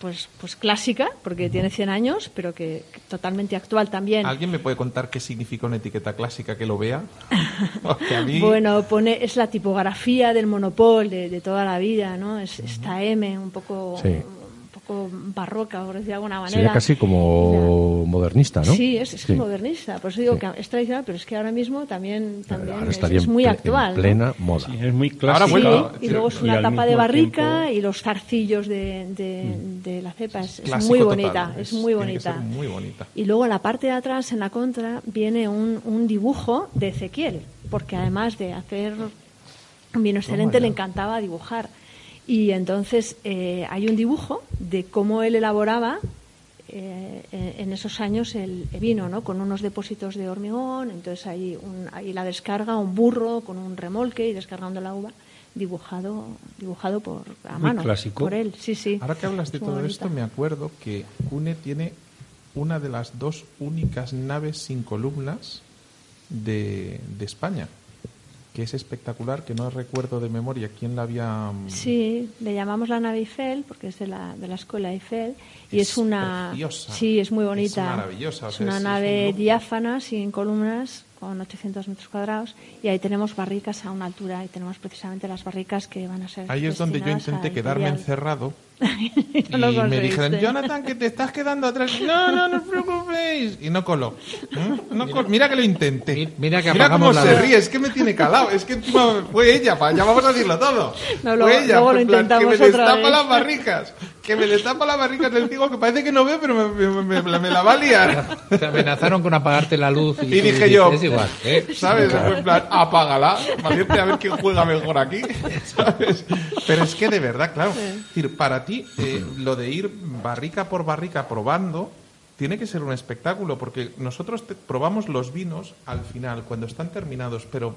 pues, pues clásica, porque tiene 100 años, pero que, que totalmente actual también. ¿Alguien me puede contar qué significa una etiqueta clásica que lo vea? (laughs) A mí... Bueno, pone, es la tipografía del monopol de, de toda la vida, ¿no? Es esta M, un poco, Sí. Poco barroca, por decir de alguna manera. Sería casi como modernista, ¿no? Sí, es, es Sí. modernista. Por eso digo Sí. que es tradicional, pero es que ahora mismo también, también Ahora es, muy actual. En ¿no? plena moda. Sí, es muy Ahora, clásica. Sí, bueno, y luego es una tapa de barrica tiempo- y los zarcillos de, de, de la cepa. Es, muy total, bonita, es, muy bonita. muy bonita. Y luego en la parte de atrás, en la contra, viene un, un dibujo de Ezequiel, porque además de hacer un vino excelente, le encantaba dibujar. Y entonces eh, hay un dibujo de cómo él elaboraba eh, en- esos años el, vino, ¿no? Con unos depósitos de hormigón, entonces ahí, un, ahí la descarga, un burro con un remolque y descargando la uva, dibujado, dibujado por a Muy mano, clásico. por él, sí, sí. Ahora que hablas de muy todo bonita. esto, me acuerdo que Cune tiene una de las dos únicas naves sin columnas de, de España, que es espectacular, que no recuerdo de memoria quién la había... mm, Sí, le llamamos la nave Eiffel porque es de la, de la escuela Eiffel y Es es, una preciosa. sí es muy Es bonita maravillosa, o es sea, una es- es un nave diáfana sin columnas con 800 metros cuadrados y ahí tenemos barricas a una altura y tenemos precisamente las barricas que van a ser Ahí es donde yo intenté quedarme Imperial. encerrado Y (laughs) no y me dijeron, Jonathan, que te estás quedando atrás. No, no, no os preocupéis. Y no coló. ¿Mm? No col- mira que lo intenté. Mi- mira que cómo apagamos la se ríe, es que me tiene calado. Es que encima fue ella, pa, ya vamos a decirlo todo. No, luego- fue ella, luego lo plan, intentamos que me otra destapa vez. las barricas. Que me destapa las barricas del digo que parece que no ve, pero me, me- me- me la va a liar. Te amenazaron con apagarte la luz y, dije yo, Es igual, ¿eh? ¿sabes? En plan, apágala, valiente a ver quién juega mejor aquí, (laughs) ¿sabes? Pero es que de verdad, claro, es decir, para ti eh, lo de ir barrica por barrica probando tiene que ser un espectáculo, porque nosotros te- probamos los vinos al final, cuando están terminados, pero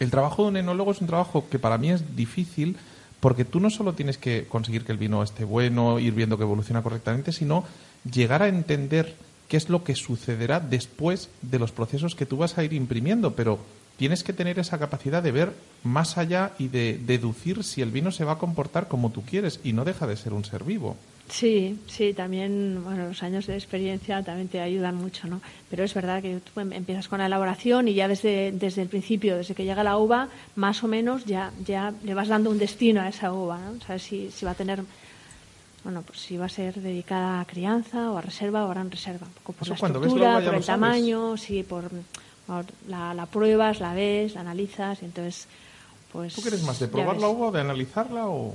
el trabajo de un enólogo es un trabajo que para mí es difícil porque tú no solo tienes que conseguir que el vino esté bueno, ir viendo que evoluciona correctamente, sino llegar a entender qué es lo que sucederá después de los procesos que tú vas a ir imprimiendo, pero tienes que tener esa capacidad de ver más allá y de deducir si el vino se va a comportar como tú quieres y no deja de ser un ser vivo. Sí, sí, también, bueno, los años de experiencia también te ayudan mucho, ¿no? Pero es verdad que tú em- empiezas con la elaboración y ya desde, desde el principio, desde que llega la uva, más o menos ya, ya le vas dando un destino a esa uva, ¿no? Sabes si, si va a tener, bueno, pues si va a ser dedicada a crianza o a reserva o a gran reserva, un poco por Eso la cuando ves la estructura, por el sabes. tamaño, sí, por la, la pruebas, la ves, la analizas y entonces, pues... ¿Tú quieres más de probar ves. la uva o de analizarla o...?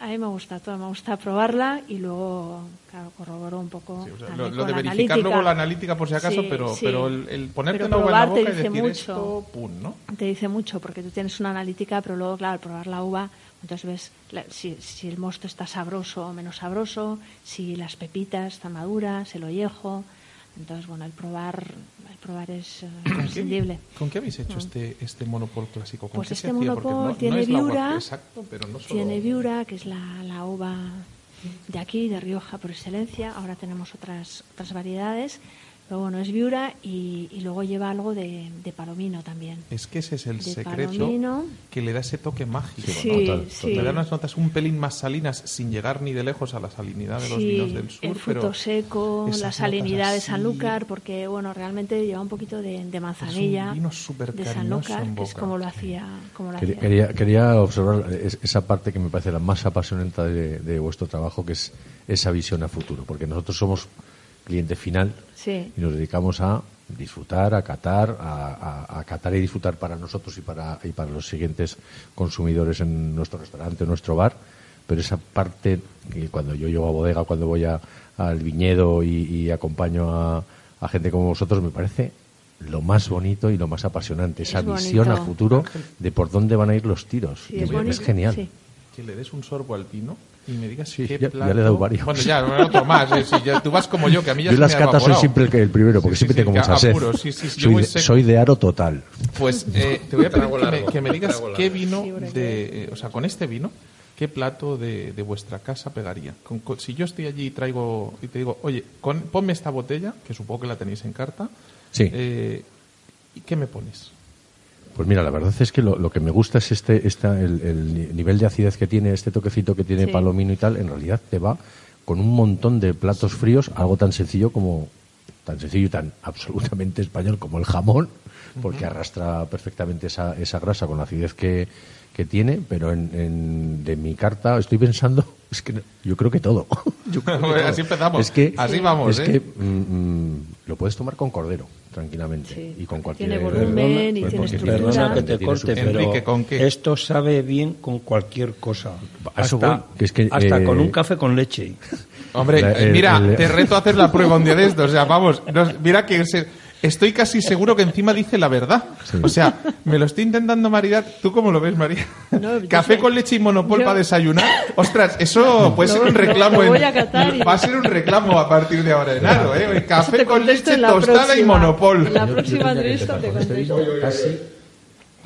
A mí me gusta todo, me gusta probarla y luego, claro, corroboro un poco. Sí, o sea, lo, lo de verificar analítica. luego la analítica por si acaso, Sí, pero, sí. pero el, el ponerte Pero la uva en la te boca y dice decir mucho. esto, pum, ¿no? Te dice mucho porque tú tienes una analítica, pero luego, claro, al probar la uva, entonces ves la- si, si el mosto está sabroso o menos sabroso, si las pepitas están maduras, el ollejo. Entonces, bueno, el probar, el probar es eh, ¿Con qué, imprescindible. con qué habéis hecho este, este monopol clásico? ¿Con Pues qué se este hacía? Monopol no, tiene no es viura, exacto, pero no solo... Tiene Viura, que es la, la uva de aquí, de Rioja por excelencia. Ahora tenemos otras, otras variedades. Pero bueno, es Viura y, y luego lleva algo de, de palomino también. Es que ese es el De secreto palomino. que le da ese toque mágico. Sí, ¿no? total, sí. Le da unas notas un pelín más salinas sin llegar ni de lejos a la salinidad de los Sí, vinos del sur. el fruto pero seco, la salinidad de Sanlúcar, porque bueno, realmente lleva un poquito de, de manzanilla vino súper de Sanlúcar, en que es como lo hacía, como lo Quería, hacía. quería, quería observar es- esa parte que me parece la más apasionante de, de vuestro trabajo, que es esa visión a futuro, porque nosotros somos cliente final Sí. y nos dedicamos a disfrutar, a catar, a, a- a catar y disfrutar para nosotros y para, y para los siguientes consumidores en nuestro restaurante, en nuestro bar. Pero esa parte que cuando yo llego a bodega, cuando voy a- al viñedo y, y acompaño a, a gente como vosotros, me parece lo más bonito y lo más apasionante, esa Es visión a bonito. futuro de por dónde van a ir los tiros. Sí, es genial. sí. que le des un sorbo al vino y me digas Sí, qué ya- ya plato... le he dado varios. Bueno, ya, otro más. eh, sí, ya- tú vas como yo, que a mí ya Yo se las me catas soy siempre el, que- el primero, porque Sí, siempre sí, tengo mucha sed. apuro, sí, sí, sí, yo soy, soy de aro total. Pues eh, te voy a pedir que me, que me digas qué vino de, eh, o sea, con este vino, qué plato de, de vuestra casa pegaría. Con- con- si yo estoy allí y traigo y te digo, oye, con- ponme esta botella, que supongo que la tenéis en carta, Sí. eh, ¿y qué me pones? Pues mira, la verdad es que lo, lo que me gusta es este, esta, el, el ni- nivel de acidez que tiene, este toquecito que tiene Sí. palomino y tal, en realidad te va con un montón de platos fríos, algo tan sencillo como tan sencillo y tan (laughs) absolutamente español como el jamón, porque arrastra perfectamente esa, esa grasa con la acidez que, que tiene, pero en, en- de mi carta estoy pensando, (laughs) es que yo creo que todo. (laughs) Yo creo que todo. Así empezamos. Es que, Así vamos, es ¿eh? que mm, mm, lo puedes tomar con cordero, tranquilamente, Sí. y con cualquier... Tiene volumen y pues tiene. Perdona que te corte, pero Enrique, ¿con qué? esto sabe bien con cualquier cosa. Hasta, que es que, hasta eh, con un café con leche. Hombre, La- el- mira, el- te reto a hacer la prueba un día de esto. O sea, vamos, no- mira que se- estoy casi seguro que encima dice la verdad. O sea, me lo estoy intentando maridar. ¿Tú cómo lo ves, María? No, Café sé. con leche y monopol Yo- para desayunar. Ostras, eso puede ser un reclamo. lo en- voy a catar y- Va a ser un reclamo a partir de ahora en Aro, ¿eh? Café con leche, tostada y monopol. En la próxima entrevista te este contesto.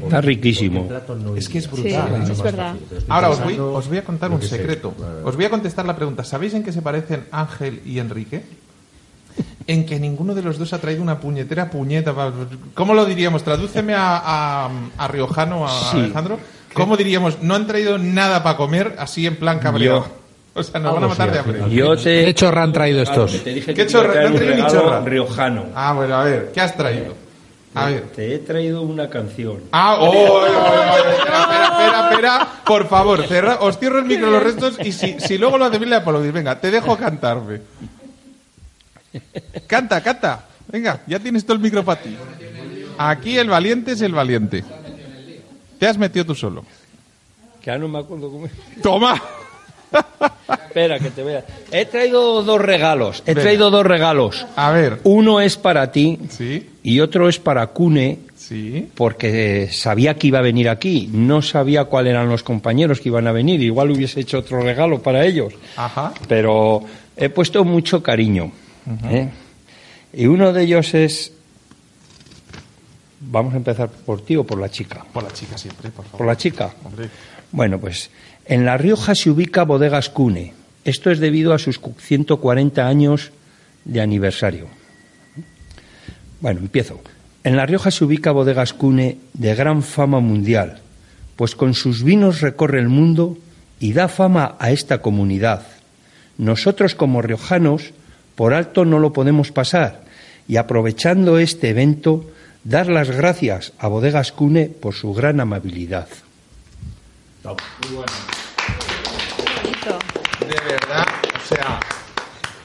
Está riquísimo. no Es que es Sí, brutal. es verdad. Ahora os voy, os voy a contar un secreto. Os voy a contestar la pregunta. ¿Sabéis en qué se parecen Ángel y Enrique? En que ninguno de los dos ha traído una puñetera puñeta. ¿Cómo lo diríamos? Tradúceme a, a, a riojano, a Sí. Alejandro. ¿Cómo diríamos? No han traído nada para comer, así en plan cabreado. O sea, nos van a matar sí, de hambre. final. Yo te... ¿Qué chorra han traído estos? Te dije ¿Qué chorra? No un traí ni regalo chorra. riojano. Ah, bueno, a ver, ¿qué has traído? A ver. Te he traído una canción. Ah, oh, oh, oh, oh, espera, espera, espera, espera. Por favor, cerra, os cierro el micro los restos y si, si luego lo hace bien le aplaudís. Venga, te dejo cantarme. Canta, canta. Venga, ya tienes todo el micro para ti. Aquí el valiente es el valiente. Te has metido tú solo. Que ahora no me acuerdo cómo es. Toma. Espera, que te vea. He traído dos regalos. He Venga. traído dos regalos. A ver. Uno es para ti Sí, y otro es para Cune, sí. porque sabía que iba a venir aquí. No sabía cuáles eran los compañeros que iban a venir. Igual hubiese hecho otro regalo para ellos. Ajá. Pero he puesto mucho cariño. ¿Eh? Y uno de ellos es. Vamos a empezar por ti o por la chica. Por la chica siempre, por favor. Por la chica. Hombre. Bueno, pues en La Rioja se ubica Bodegas Cune. Esto es debido a sus 140 años de aniversario. Bueno, empiezo. En La Rioja se ubica Bodegas Cune de gran fama mundial, pues con sus vinos recorre el mundo y da fama a esta comunidad. Nosotros como riojanos, por alto no lo podemos pasar y aprovechando este evento, dar las gracias a Bodegas Cune por su gran amabilidad. De verdad, o sea.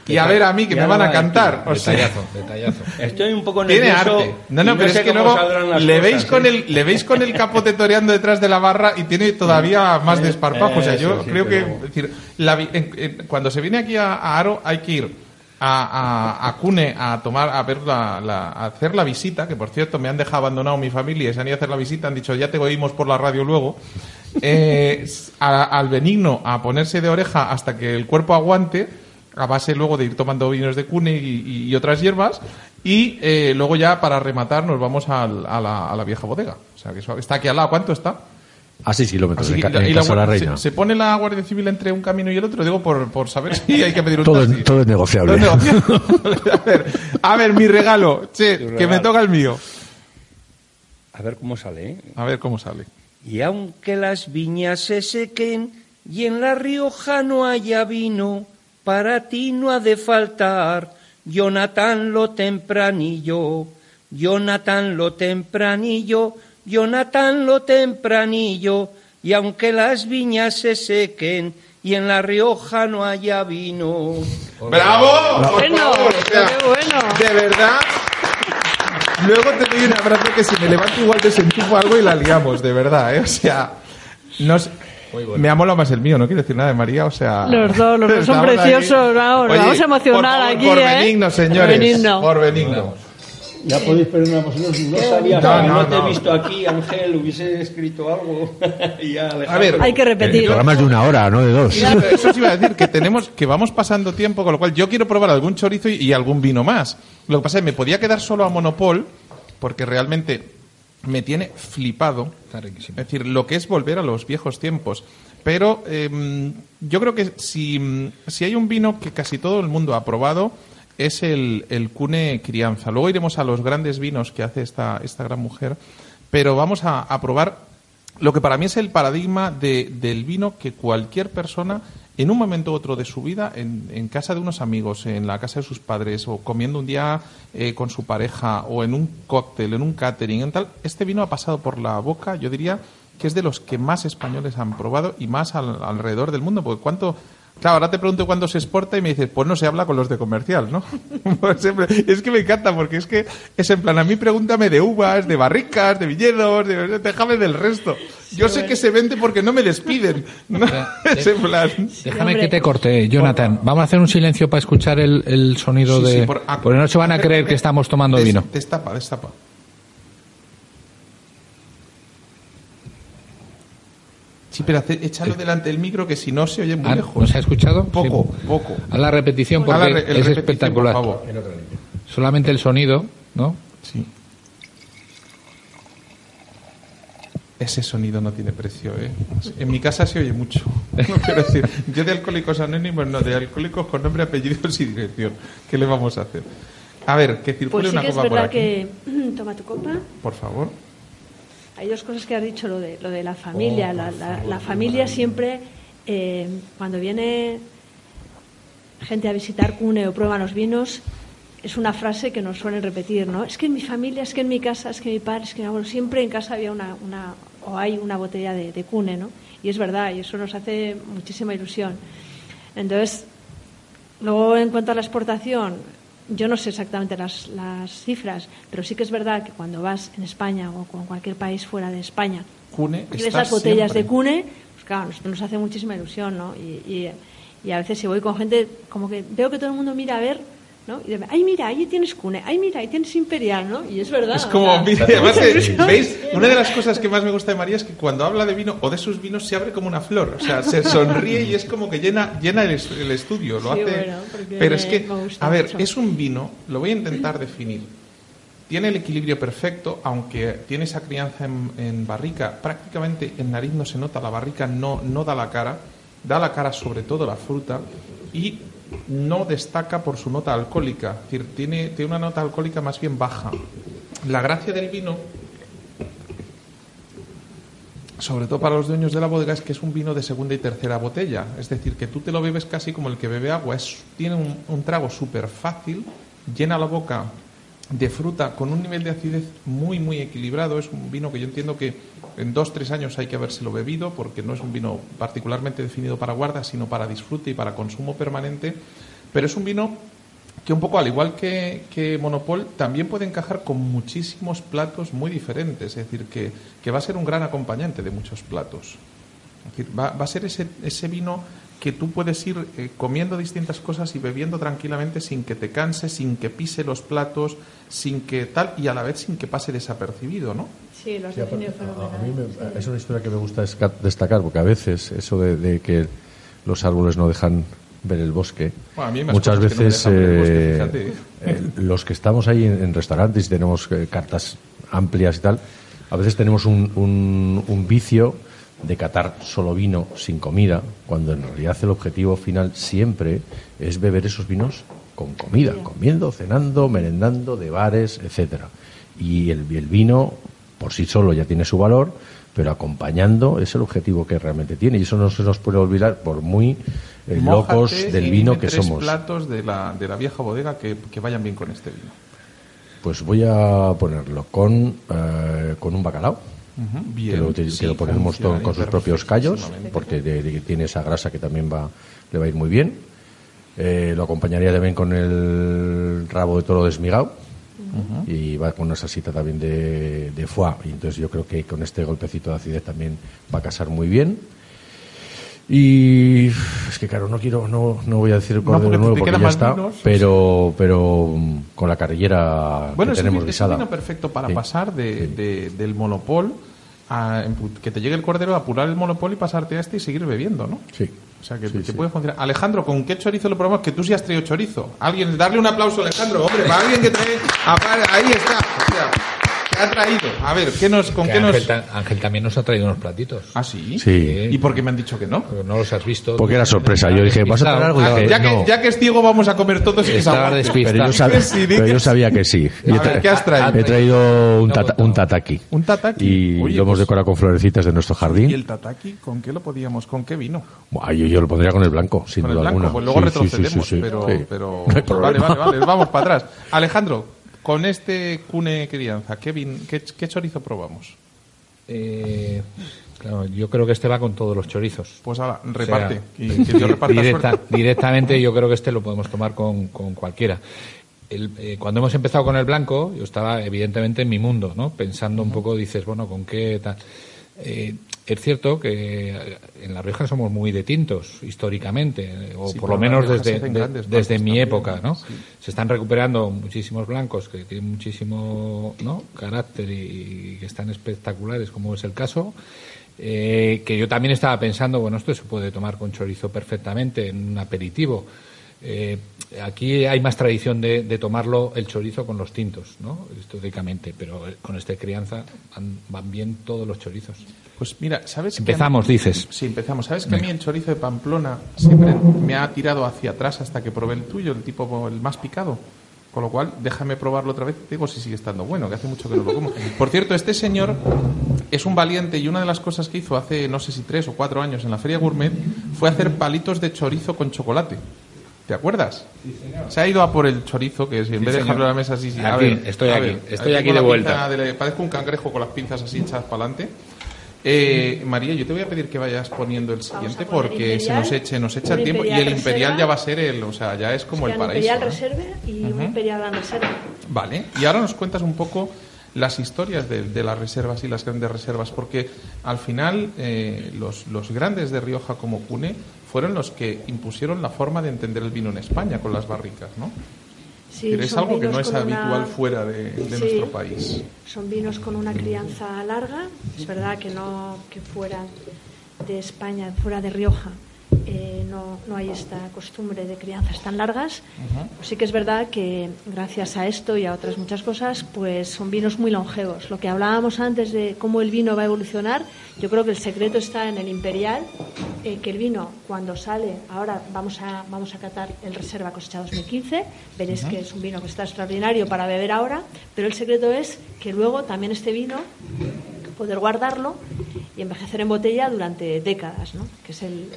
Y a ver a mí que me van a cantar. O sea, Detallazo, detallazo. Estoy un poco Tiene nervioso. arte. No, no, pero es que luego las le cosas, veis con ¿eh? el le veis con el capote toreando detrás de la barra y tiene todavía más Eh, desparpajo. O sea, eh, yo sí, creo pero- que es decir, la vi- en- en- cuando se viene aquí a, a Aro hay que ir a, a, a Cune a tomar a ver la, la- a hacer la visita, que por cierto me han dejado abandonado mi familia y se han ido a hacer la visita, han dicho ya te oímos por la radio luego. (laughs) Eh, al benigno a ponerse de oreja hasta que el cuerpo aguante a base luego de ir tomando vinos de cune y, y otras hierbas y eh, luego ya para rematar nos vamos al- a, la, a la vieja bodega o sea que eso está aquí al lado ¿cuánto está? A 6 kilómetros Así de que- ca- en y la Casa de la Reina. se, se pone la Guardia Civil entre un camino y el otro digo por, por saber (laughs) si hay que pedir un Todo, taxi. es- todo es negociable. Todo es (laughs) negociable. a, ver, a ver mi regalo che, Tu que me regalo. toca el mío A ver cómo sale. ¿eh? a ver cómo sale Y aunque las viñas se sequen y en La Rioja no haya vino, para ti no ha de faltar Jonathan lo tempranillo, Jonathan lo tempranillo, Jonathan lo tempranillo, y aunque las viñas se sequen y en La Rioja no haya vino. ¡Bravo! Por Bueno, favor, o sea, qué bueno. De verdad. Luego te doy un abrazo que si me levanto igual desenchufo algo y la liamos, de verdad, ¿eh? O sea, Me ha molado más el mío, no quiero decir nada de María, o sea... Los dos, los dos son preciosos, vamos, nos vamos a emocionar por favor, aquí, Por ¿eh? benigno, señores. Por benigno. Por benigno. Ya podéis perdonar vosotros, no sabía, No, no, no, te he visto aquí, Ángel, hubiese escrito algo. (laughs) y ya, A ver, Hay que El repetir. programa es de una hora, no de dos. Eso, eso os iba a decir, que tenemos, que vamos pasando tiempo, con lo cual yo quiero probar algún chorizo y, y algún vino más. Lo que pasa es que me podía quedar solo a Monopol, porque realmente me tiene flipado. Es decir, lo que es volver a los viejos tiempos. Pero eh, yo creo que si, si hay un vino que casi todo el mundo ha probado, es el, el Cune Crianza. Luego iremos a los grandes vinos que hace esta, esta gran mujer, pero vamos a, probar lo que para mí es el paradigma de- del vino que cualquier persona en un momento u otro de su vida, en, en casa de unos amigos, en la casa de sus padres, o comiendo un día eh, con su pareja, o en un cóctel, en un catering, en tal, este vino ha pasado por la boca, yo diría que es de los que más españoles han probado y más al- alrededor del mundo, porque cuánto... Claro, ahora te pregunto cuándo se exporta y me dices, pues no se habla con los de comercial, ¿no? (laughs) Pues es que me encanta porque es que es en plan, a mí pregúntame de uvas, de barricas, de viñedos, de- déjame del resto. Yo sé que se vende porque no me despiden. ¿no? (laughs) Es en plan... Déjame que te corte, Jonathan. Vamos a hacer un silencio para escuchar el, el sonido Sí, sí, de... por- ah, porque no se van a (laughs) creer que estamos tomando Des- vino. Destapa, destapa. Sí, pero hace- échalo delante del micro que si no se oye muy Ah, lejos. ¿No se ha escuchado? Poco, Sí. poco. Haz la repetición porque la re- el es repetición, espectacular. por favor. Solamente el sonido, ¿no? Sí. Ese sonido no tiene precio, ¿eh? En mi casa se oye mucho. (laughs) No quiero decir, yo de Alcohólicos Anónimos, no, de Alcohólicos con nombre, apellidos y dirección. ¿Qué le vamos a hacer? A ver, que circule Pues sí una que es copa por verdad aquí. que... (clears throat) Toma tu copa. Por favor. Hay dos cosas que has dicho, lo de, lo de la familia. la, la- la familia siempre, eh, cuando viene gente a visitar Cune o prueban los vinos, es una frase que nos suelen repetir, ¿no? Es que en mi familia, es que en mi casa, es que mi padre, es que mi abuelo, siempre en casa había una, una o hay una botella de, de Cune, ¿no? Y es verdad, y eso nos hace muchísima ilusión. Entonces, Luego, en cuanto a la exportación, yo no sé exactamente las, las cifras, pero sí que es verdad que cuando vas en España o con cualquier país fuera de España Cune y ves las botellas siempre. de Cune, pues claro, nos, nos hace muchísima ilusión, ¿no? Y, y- y a veces si voy con gente, como que veo que todo el mundo mira a ver, ¿no? Y ay, mira, ahí tienes Cune, ay, mira, ahí tienes Imperial, ¿no? Y es verdad. Es como, mira, además, eh. (laughs) ¿veis? Una de las cosas que más me gusta de María es que cuando habla de vino o de sus vinos se abre como una flor. O sea, se sonríe y es como que llena, llena el, es- el estudio. Lo Sí, hace. bueno, Pero es que, a ver, mucho. es un vino, lo voy a intentar definir. Tiene el equilibrio perfecto, aunque tiene esa crianza en, en barrica. Prácticamente en nariz no se nota, la barrica no, no da la cara. Da la cara sobre todo la fruta y no destaca por su nota alcohólica. Tiene, tiene una nota alcohólica más bien baja. La gracia del vino, sobre todo para los dueños de la bodega, es que es un vino de segunda y tercera botella. Es decir, que tú te lo bebes casi como el que bebe agua. Tiene un, un trago súper fácil, llena la boca de fruta con un nivel de acidez muy, muy equilibrado. Es un vino que yo entiendo que en dos, tres años hay que habérselo bebido porque no es un vino particularmente definido para guarda, sino para disfrute y para consumo permanente. Pero es un vino que un poco al igual que, que Monopol también puede encajar con muchísimos platos muy diferentes, es decir, que, que va a ser un gran acompañante de muchos platos. Es decir, va, va a ser ese, ese vino que tú puedes ir eh, comiendo distintas cosas y bebiendo tranquilamente sin que te canses, sin que pise los platos, sin que tal, y a la vez sin que pase desapercibido, ¿no? Sí, lo has Sí, definido a mí me- es una historia que me gusta destacar porque a veces eso de, de que los árboles no dejan ver el bosque Bueno, a mí muchas cosas que no me veces bosque, eh, fíjate. eh, los que estamos ahí en, en restaurantes y tenemos eh, cartas amplias y tal a veces tenemos un, un- un vicio de catar solo vino sin comida cuando en realidad el objetivo final siempre es beber esos vinos con comida comiendo cenando merendando de bares etcétera y el, vino por sí solo ya tiene su valor, pero acompañando es el objetivo que realmente tiene. Y eso no se nos puede olvidar por muy eh, locos del vino que tres somos. platos de la, de la vieja bodega que, que vayan bien con este vino. Pues voy a ponerlo con, eh, con un bacalao. Bien, que lo, que sí, lo ponemos todo con sus propios callos, porque de- de- tiene esa grasa que también va, le va a ir muy bien. Eh, lo acompañaría también con el rabo de toro desmigado. Y va con una salsita también de, de foie. Y entonces yo creo que con este golpecito de acidez también va a casar muy bien. Y es que claro, no quiero, no, no voy a decir el No, cordero te nuevo porque ya está, vinos. pero, pero mm, con la carrillera Bueno, que es tenemos guisada. vino perfecto para Sí. pasar de, de- del monopol a que te llegue el cordero, apurar el monopol y pasarte a este y seguir bebiendo, ¿no? Sí. O sea, que, Sí, que sí. puede funcionar. Alejandro, ¿con qué chorizo lo probamos? Que tú sí has traído chorizo. Alguien, darle un aplauso a Alejandro, hombre, para alguien que trae... Ahí está. O sea, ¿Qué ha traído? A ver, ¿qué nos, ¿con Que qué nos...? Ángel, ta- Ángel también nos ha traído unos platitos. ¿Ah, sí? Sí. ¿Y por qué me han dicho que no? Pero no los has visto. Porque era sorpresa. Yo dije, ¿vas a traer algo? Y Ah, dije, ya, que, no. ya que es ciego, vamos a comer todos y que se Estaba aguante. despistado. Pero yo, sabía, Sí, di pero que yo sí. sabía que sí. Y he A ver, tra- ¿qué has traído? He traído un, tata- tataki. Un tataki. Y Oye, lo hemos pues- decorado con florecitas de nuestro ¿Y jardín. el tataki con qué lo podíamos? ¿Con qué vino? Buah, yo, yo lo pondría con el blanco, sin Con el duda blanco. alguna. Pues luego Sí, sí, sí, retrocedemos. sí, sí. Pero, Sí. pero... No hay vale, vale, vale. Vamos para atrás. Alejandro, con este cune crianza, ¿qué, vin- qué, qué chorizo probamos? Eh, claro, yo creo que este va con todos los chorizos. Pues ahora, O sea, reparte. que reparta directa- (laughs) directamente yo creo que este lo podemos tomar con, con cualquiera. El- eh, cuando hemos empezado con el blanco, yo estaba evidentemente en mi mundo, ¿no? Pensando un poco, dices, bueno, ¿con qué tal? Eh, es cierto que eh, en La Rioja somos muy de tintos, históricamente, eh, o Sí, por lo menos desde, de- desde mi época, ¿no? sí. Se están recuperando muchísimos blancos que tienen muchísimo ¿no? carácter y, que están espectaculares, como es el caso. Eh, que yo también estaba pensando, bueno, esto se puede tomar con chorizo perfectamente en un aperitivo. Eh, aquí hay más tradición de, de tomarlo el chorizo con los tintos, ¿no? Históricamente, pero eh, con este crianza van, van bien todos los chorizos. Pues mira, ¿sabes que a mí- Empezamos, dices. Sí, empezamos. ¿Sabes que a mí el chorizo de Pamplona siempre me ha tirado hacia atrás hasta que probé el tuyo, el tipo el más picado? Con lo cual, déjame probarlo otra vez. Digo si sigue estando bueno, que hace mucho que no lo como. Por cierto, este señor es un valiente y una de las cosas que hizo hace, no sé si tres o cuatro años en la Feria Gourmet fue hacer palitos de chorizo con chocolate. ¿Te acuerdas? Se ha ido a por el chorizo, que si en vez de dejarlo en la mesa así, sí. A Aquí, ver, estoy a aquí, ver, estoy aquí de la vuelta. de- parezco un cangrejo con las pinzas así echadas para adelante. Eh, María, yo te voy a pedir que vayas poniendo el siguiente porque se nos eche, nos echa el tiempo y el imperial Reserva. ya va a ser el, o sea, ya es como el paraíso. Imperial ¿no? Reserve y un Imperial Gran Reserva. Vale, y ahora nos cuentas un poco las historias de, de las reservas y las grandes reservas, porque al final eh, los, los grandes de Rioja como Cune fueron los que impusieron la forma de entender el vino en España con las barricas, ¿no? Sí, Pero es algo que no es una- habitual fuera de, de Sí. nuestro país. Son vinos con una crianza larga. Es verdad que no que fuera de España, fuera de Rioja, eh, no, no hay esta costumbre de crianzas tan largas. Pues sí que es verdad que gracias a esto y a otras muchas cosas, pues son vinos muy longevos. Lo que hablábamos antes de cómo el vino va a evolucionar, yo creo que el secreto está en el imperial, eh, que el vino cuando sale, ahora vamos a vamos a catar el Reserva Cosecha 2015, veréis que es un vino que está extraordinario para beber ahora, pero el secreto es que luego también este vino poder guardarlo y envejecer en botella durante décadas, ¿no? Que es el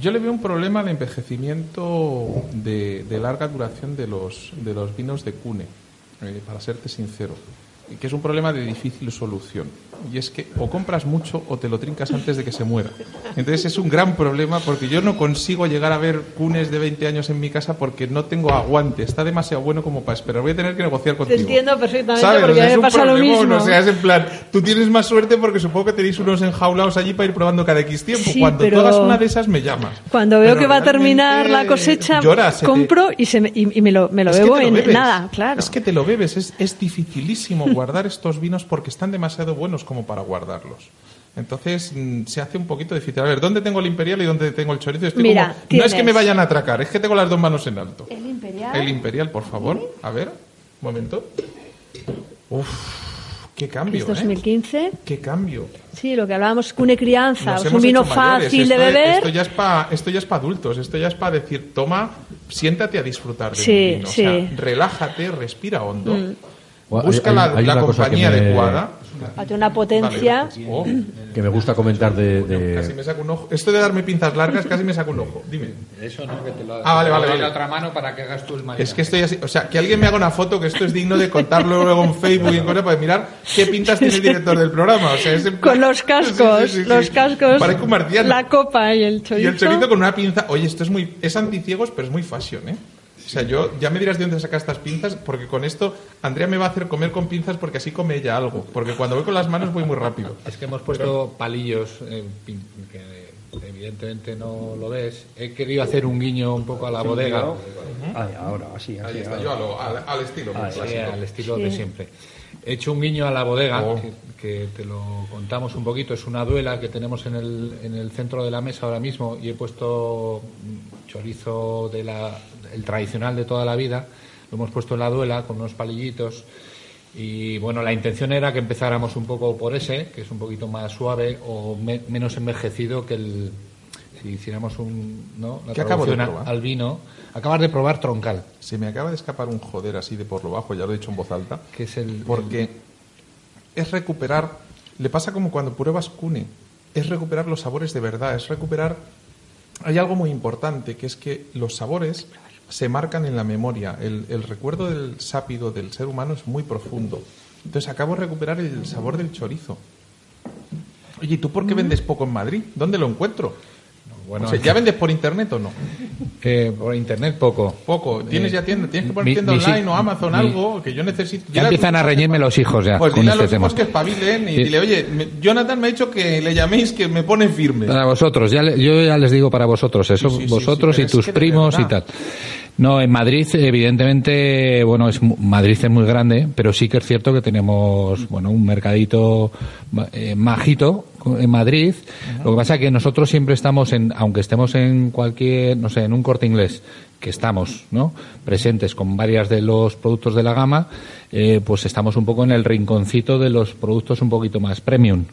Yo le veo un problema al envejecimiento de, larga duración de los, de los vinos de Cune, eh, para serte sincero, que es un problema de difícil solución. Y es que o compras mucho o te lo trincas antes de que se muera. Entonces es un gran problema porque yo no consigo llegar a ver cunes de 20 años en mi casa porque no tengo aguante. Está demasiado bueno como para esperar. Voy a tener que negociar contigo. entiendo perfectamente, ¿Sabes? porque O sea, me pasa lo mismo. O sea, es en plan, tú tienes más suerte porque supongo que tenéis unos enjaulados allí para ir probando cada X tiempo. Sí, Cuando hagas una de esas me llamas. Cuando veo Pero que va a terminar la cosecha, lloras, se te- compro y, se me, y, y me lo, me lo bebo te lo en bebes. nada, claro. Es que te lo bebes, es, es dificilísimo guardar estos vinos porque están demasiado buenos como para guardarlos. Entonces mm, se hace un poquito difícil. A ver, ¿dónde tengo el imperial y dónde tengo el chorizo? Estoy Mira, como- no es que me vayan a atracar, es que tengo las dos manos en alto. El imperial. El imperial, por favor. A ver, un momento. Uf, qué cambio, es ¿eh? 2015. Qué cambio. Sí, lo que hablábamos, cune crianza, Nos es un vino fácil de Esto es- beber. Esto ya es para esto ya es para adultos. Esto ya es para decir, toma, siéntate a disfrutar de Sí, un vino. O sea, sí. Mm. relájate, respira hondo. Bueno, Busca hay- la, hay la compañía me- adecuada. Tiene una potencia. Vale. Oh, que me gusta comentar de, de- casi me saco un ojo. Esto de darme pinzas largas casi me saco un ojo. Dime. Eso no, que te lo Ah, vale, vale, doy vale. la otra mano para que hagas tú el. Es que estoy así, o sea, que alguien me haga una foto, que esto es digno de contarlo luego en Facebook y en cosas para mirar qué pintas tiene el director del programa. O sea, es en plan- Con los cascos, Sí, sí, sí, sí. los cascos, Parezco un marciano. la copa y el Y chorizo. el chorizo con una pinza. Oye, esto es muy. Es anticiegos, pero es muy fashion, ¿eh? O sea, yo ya me dirás de dónde saca estas pinzas, porque con esto Andrea me va a hacer comer con pinzas porque así come ella algo. Porque cuando voy con las manos voy muy rápido. Es que hemos puesto palillos, eh, pin- que evidentemente no lo ves. He querido hacer un guiño un poco a la bodega, Ay, ahora, así, así. Ahí está, ahora. yo a lo- al, al estilo. al estilo de siempre. He hecho un guiño a la bodega, Oh. que, que te lo contamos un poquito. Es una duela que tenemos en el, en el centro de la mesa ahora mismo y he puesto chorizo de la, el tradicional de toda la vida. Lo hemos puesto en la duela con unos palillitos Y bueno, la intención era que empezáramos un poco por ese, que es un poquito más suave o me- menos envejecido que el. Si hiciéramos un. ¿no? La ¿Qué acabo de probar? al vino. Acabas de probar troncal, Se me acaba de escapar un joder así de por lo bajo, ya lo he dicho en voz alta. que es el. Porque es recuperar, le pasa como cuando pruebas cune, es recuperar los sabores de verdad, es recuperar... Hay algo muy importante, que es que los sabores se marcan en la memoria. El, el recuerdo del sápido del ser humano es muy profundo. Entonces acabo de recuperar el sabor del chorizo. Oye, ¿y tú por qué vendes poco en Madrid? ¿Dónde lo encuentro? Bueno, O sea, ¿Ya vendes por internet o no? eh, por internet poco. Poco. ¿Tienes Eh, ya tienda? ¿Tienes que poner mi- tienda mi- online o Amazon, algo? Que yo necesito... Ya a empiezan a reñirme los hijos ya Pues con dile a este los tema. hijos que espabilen y Sí. dile, oye, me- Jonathan me ha dicho que le llaméis que me pone firme. Para vosotros, ya le- yo ya les digo para vosotros, eso, Sí, sí, sí, vosotros y tus primos y tal. No, en Madrid, evidentemente, bueno, es Madrid es muy grande, pero sí que es cierto que tenemos, bueno, un mercadito eh, majito en Madrid. Lo que pasa es que nosotros siempre estamos en, aunque estemos en cualquier, no sé, en un corte inglés, que estamos, ¿no? Presentes con varias de los productos de la gama, eh, pues estamos un poco en el rinconcito de los productos un poquito más premium.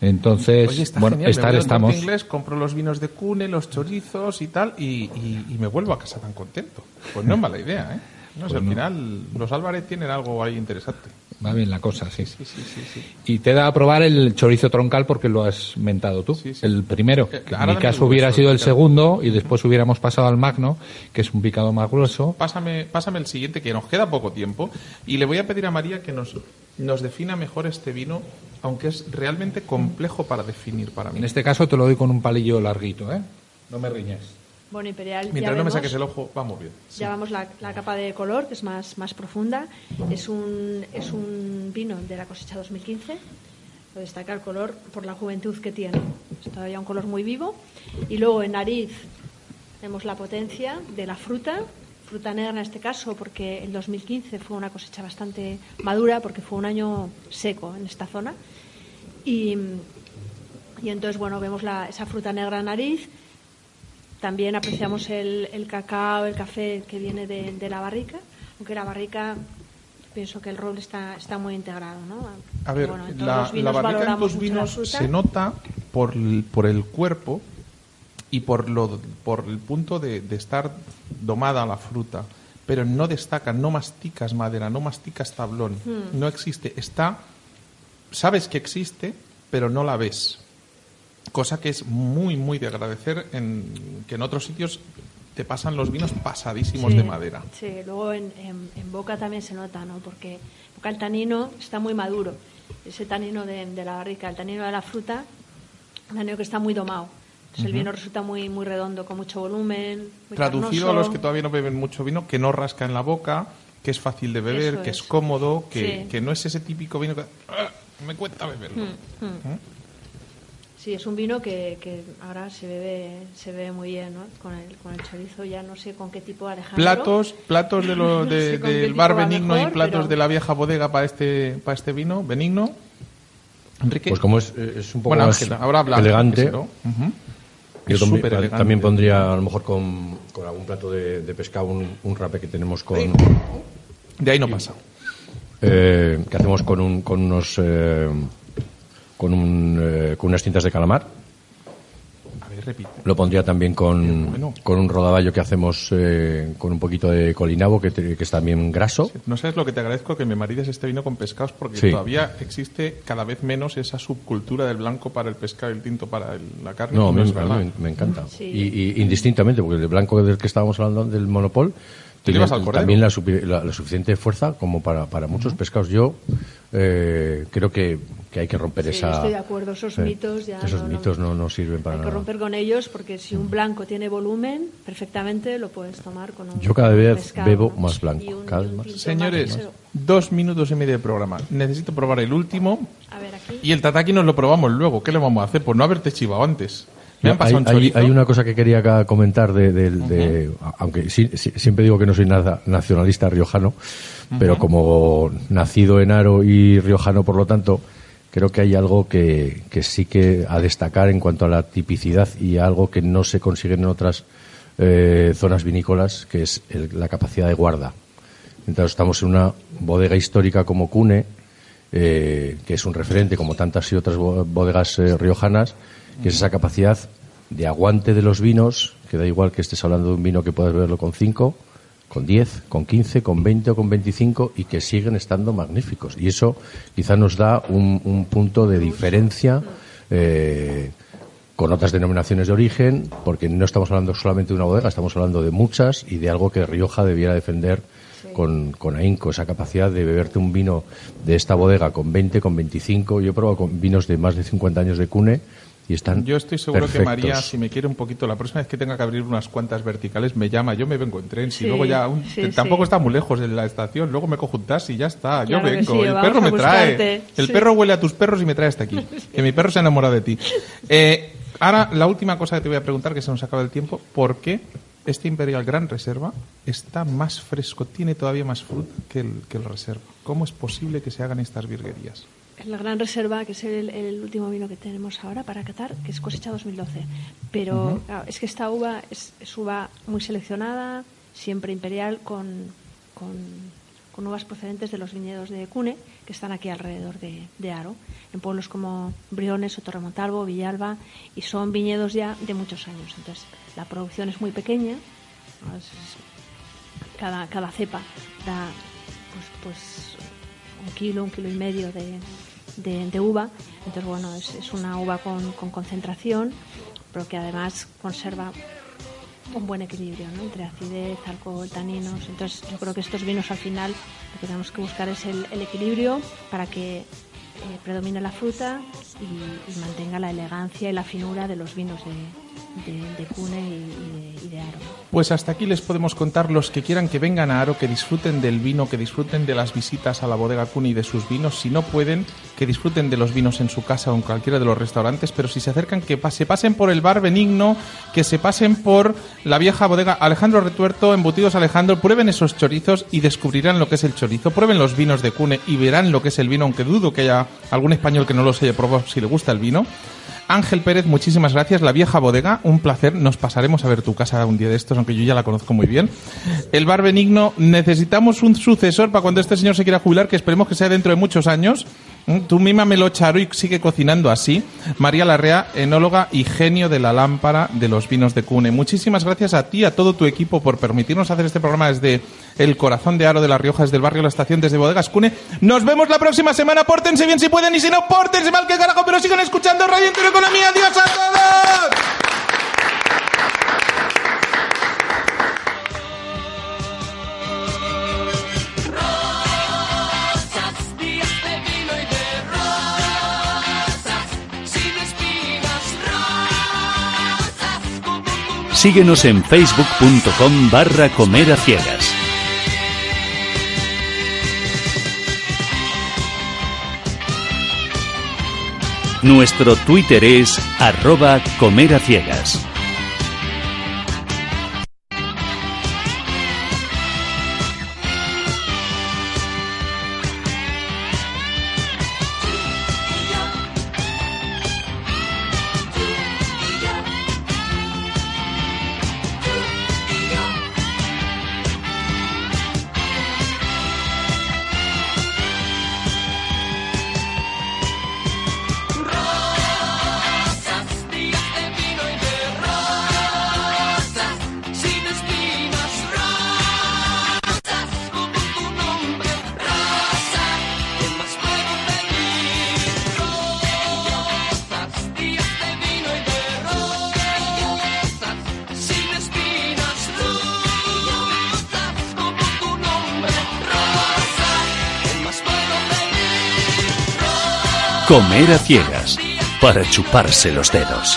Entonces, Oye, está bueno, genial. me estar voy estamos. inglés, compro los vinos de cune, los chorizos y tal, y, y- y me vuelvo a casa tan contento. Pues no es mala idea, ¿eh? No sé, al final los Álvarez tienen algo ahí interesante. Va bien la cosa, sí. Sí, sí, sí. Y te da a probar el chorizo troncal porque lo has mentado tú. El primero. Eh, en mi caso hubiera sido el segundo y después hubiéramos pasado al magno, que es un picado más grueso. Pásame, pásame el siguiente, que nos queda poco tiempo. Y le voy a pedir a María que nos, nos defina mejor este vino, aunque es realmente complejo para definir para mí. En este caso te lo doy con un palillo larguito, ¿eh? No me riñes. Bueno, Imperial. Mientras ya no me saques el ojo, vamos bien. Ya vamos la, la capa de color, que es más, más profunda. Es un, es un vino de la cosecha 2015. Lo destaca el color por la juventud que tiene. Es todavía un color muy vivo. Y luego en nariz vemos la potencia de la fruta, fruta negra en este caso, porque el 2015 fue una cosecha bastante madura, porque fue un año seco en esta zona. Y, y entonces, bueno, vemos la- esa fruta negra en nariz. También apreciamos el, el cacao, el café que viene de, de la barrica, aunque la barrica pienso que el roble está, está muy integrado, ¿no? A ver, Bueno, la, los la barrica en la vinos se nota por el, por el cuerpo y por, lo, por el punto de, de estar domada la fruta, pero no destaca, no masticas madera, no masticas tablón, Hmm. no existe, está, sabes que existe, pero no la ves. Cosa que es muy, muy de agradecer en que en otros sitios te pasan los vinos pasadísimos Sí, de madera. Sí, luego en, en- en boca también se nota, ¿no? Porque boca el tanino está muy maduro. Ese tanino de, de la barrica, el tanino de la fruta, un tanino que está muy domado. Entonces el vino resulta muy, muy redondo, con mucho volumen. Muy Traducido carnoso. a los que todavía no beben mucho vino, que no rasca en la boca, que es fácil de beber, Eso que es. es. cómodo, que, Sí. que no es ese típico vino que "Ah, me cuesta beberlo. Mm, mm. Sí, es un vino que, que ahora se bebe, se bebe muy bien, ¿no? Con el, con el chorizo, ya no sé con qué tipo Alejandro. Platos, platos de lo, (laughs) No de- sé del bar benigno y platos pero- de la vieja bodega para este, para este vino, benigno. Enrique. Pues como es, es un poco bueno, más Ángela, ahora habla elegante, también, súper elegante. también pondría a lo mejor con, con algún plato de, de pescado un, un rape que tenemos con De ahí no pasa. eh, que hacemos con un, con unos eh, con un, eh, con unas cintas de calamar A ver, repite. Lo pondría también con, Bueno. con un rodaballo que hacemos eh, con un poquito de colinabo, que, te- que es también graso. No sabes lo que te agradezco que me marides este vino con pescados porque Sí. todavía existe cada vez menos esa subcultura del blanco para el pescado y el tinto para el- la carne. No, me encanta. Sí. Y, y indistintamente, porque el blanco del que estábamos hablando, del monopol, ¿Te tiene también la, supi- la- la suficiente fuerza como para, para muchos pescados. Yo eh, creo que, que hay que romper Sí, esa... estoy de acuerdo, esos eh, mitos ya Esos no- mitos no, no sirven para Hay que nada. romper con ellos porque si un blanco tiene volumen, perfectamente lo puedes tomar con un Yo cada vez pescado, bebo ¿no? más blanco, un- cada vez más. Señores, dos minutos y medio de programa. Necesito probar el último A ver, aquí. y el tataki nos lo probamos luego. ¿Qué le vamos a hacer? Por no haberte chivado antes. Me han hay, pasado un hay- chorizo. hay una cosa que quería comentar de, aunque sí- sí- siempre digo que no soy nada nacionalista riojano, pero como nacido en Aro y riojano, por lo tanto, creo que hay algo que, que sí que a destacar en cuanto a la tipicidad y algo que no se consigue en otras eh, zonas vinícolas, que es el- la capacidad de guarda. Entonces estamos en una bodega histórica como Cune, eh, que es un referente como tantas y otras bo- bodegas eh, riojanas, que es esa capacidad de aguante de los vinos, que da igual que estés hablando de un vino que puedas beberlo con 5, con 10, con 15, con 20 o con 25 y que siguen estando magníficos. Y eso quizá nos da un, un punto de diferencia eh, con otras denominaciones de origen, porque no estamos hablando solamente de una bodega, estamos hablando de muchas y de algo que Rioja debiera defender con, con ahínco, esa capacidad de beberte un vino de esta bodega con 20, con 25. Yo he probado con vinos de más de 50 años de cune y están Yo estoy seguro que. María, si me quiere un poquito, la próxima vez que tenga que abrir unas cuantas verticales, me llama. Yo me vengo en tren. Si Sí, luego ya. un- sí, tampoco sí. está muy lejos de la estación. Luego me cojo un taxi y ya está. Yo Claro que vengo. sí, el perro me trae. El Sí. perro huele a tus perros y me trae hasta aquí. (laughs) que mi perro se ha enamorado de ti. Eh, ahora, la última cosa que te voy a preguntar, que se nos acaba el tiempo. ¿Por qué este Imperial Gran Reserva está más fresco, tiene todavía más fruta que el, que el Reserva? ¿Cómo es posible que se hagan estas virguerías? La gran reserva, que es el, el último vino que tenemos ahora para Qatar, que es cosecha 2012. Pero claro, es que esta uva es, es uva muy seleccionada, siempre imperial, con, con, con uvas procedentes de los viñedos de Cune, que están aquí alrededor de, de Aro, en pueblos como Briones, Torremontalvo, Villalba, y son viñedos ya de muchos años. Entonces, la producción es muy pequeña, ¿no? Es- es- cada, cada cepa da pues, pues un kilo, un kilo y medio de, de- uva. Entonces, bueno, es, es una uva con, con concentración, pero que además conserva un buen equilibrio entre acidez, alcohol, taninos. Entonces, yo creo que estos vinos al final lo que tenemos que buscar es el, el equilibrio para que eh, predomine la fruta y, y mantenga la elegancia y la finura de los vinos de, de, de y, de, Aro. Pues hasta aquí les podemos contar los que quieran que vengan a Aro, que disfruten del vino, que disfruten de las visitas a la bodega Cuni y de sus vinos. Si no pueden, que disfruten de los vinos en su casa o en cualquiera de los restaurantes. Pero si se acercan, que se pasen por el bar Benigno, que se pasen por la vieja bodega Alejandro Retuerto, Embutidos Alejandro, prueben esos chorizos y descubrirán lo que es el chorizo. Prueben los vinos de Cune y verán lo que es el vino, aunque dudo que haya algún español que no los haya probado si le gusta el vino. Ángel Pérez, muchísimas gracias. La vieja bodega, un placer. Nos pasaremos a ver tu casa un día de estos, aunque yo ya la conozco muy bien. El bar Benigno, necesitamos un sucesor para cuando este señor se quiera jubilar, que esperemos que sea dentro de muchos años. Mm, Tú misma me lo charo y sigue cocinando así. María Larrea, enóloga y genio de la lámpara de los vinos de Cune. Muchísimas gracias a ti, a todo tu equipo, por permitirnos hacer este programa desde el corazón de Aro de La Rioja, desde el barrio La Estación, desde Bodegas Cune. Nos vemos la próxima semana. Pórtense bien si pueden y si no, pórtense mal que carajo, pero sigan escuchando Radio Intereconomía. ¡Adiós a todos! Síguenos en facebook.com barra comer a ciegas. Nuestro Twitter es arroba comer Comer ciegas para chuparse los dedos.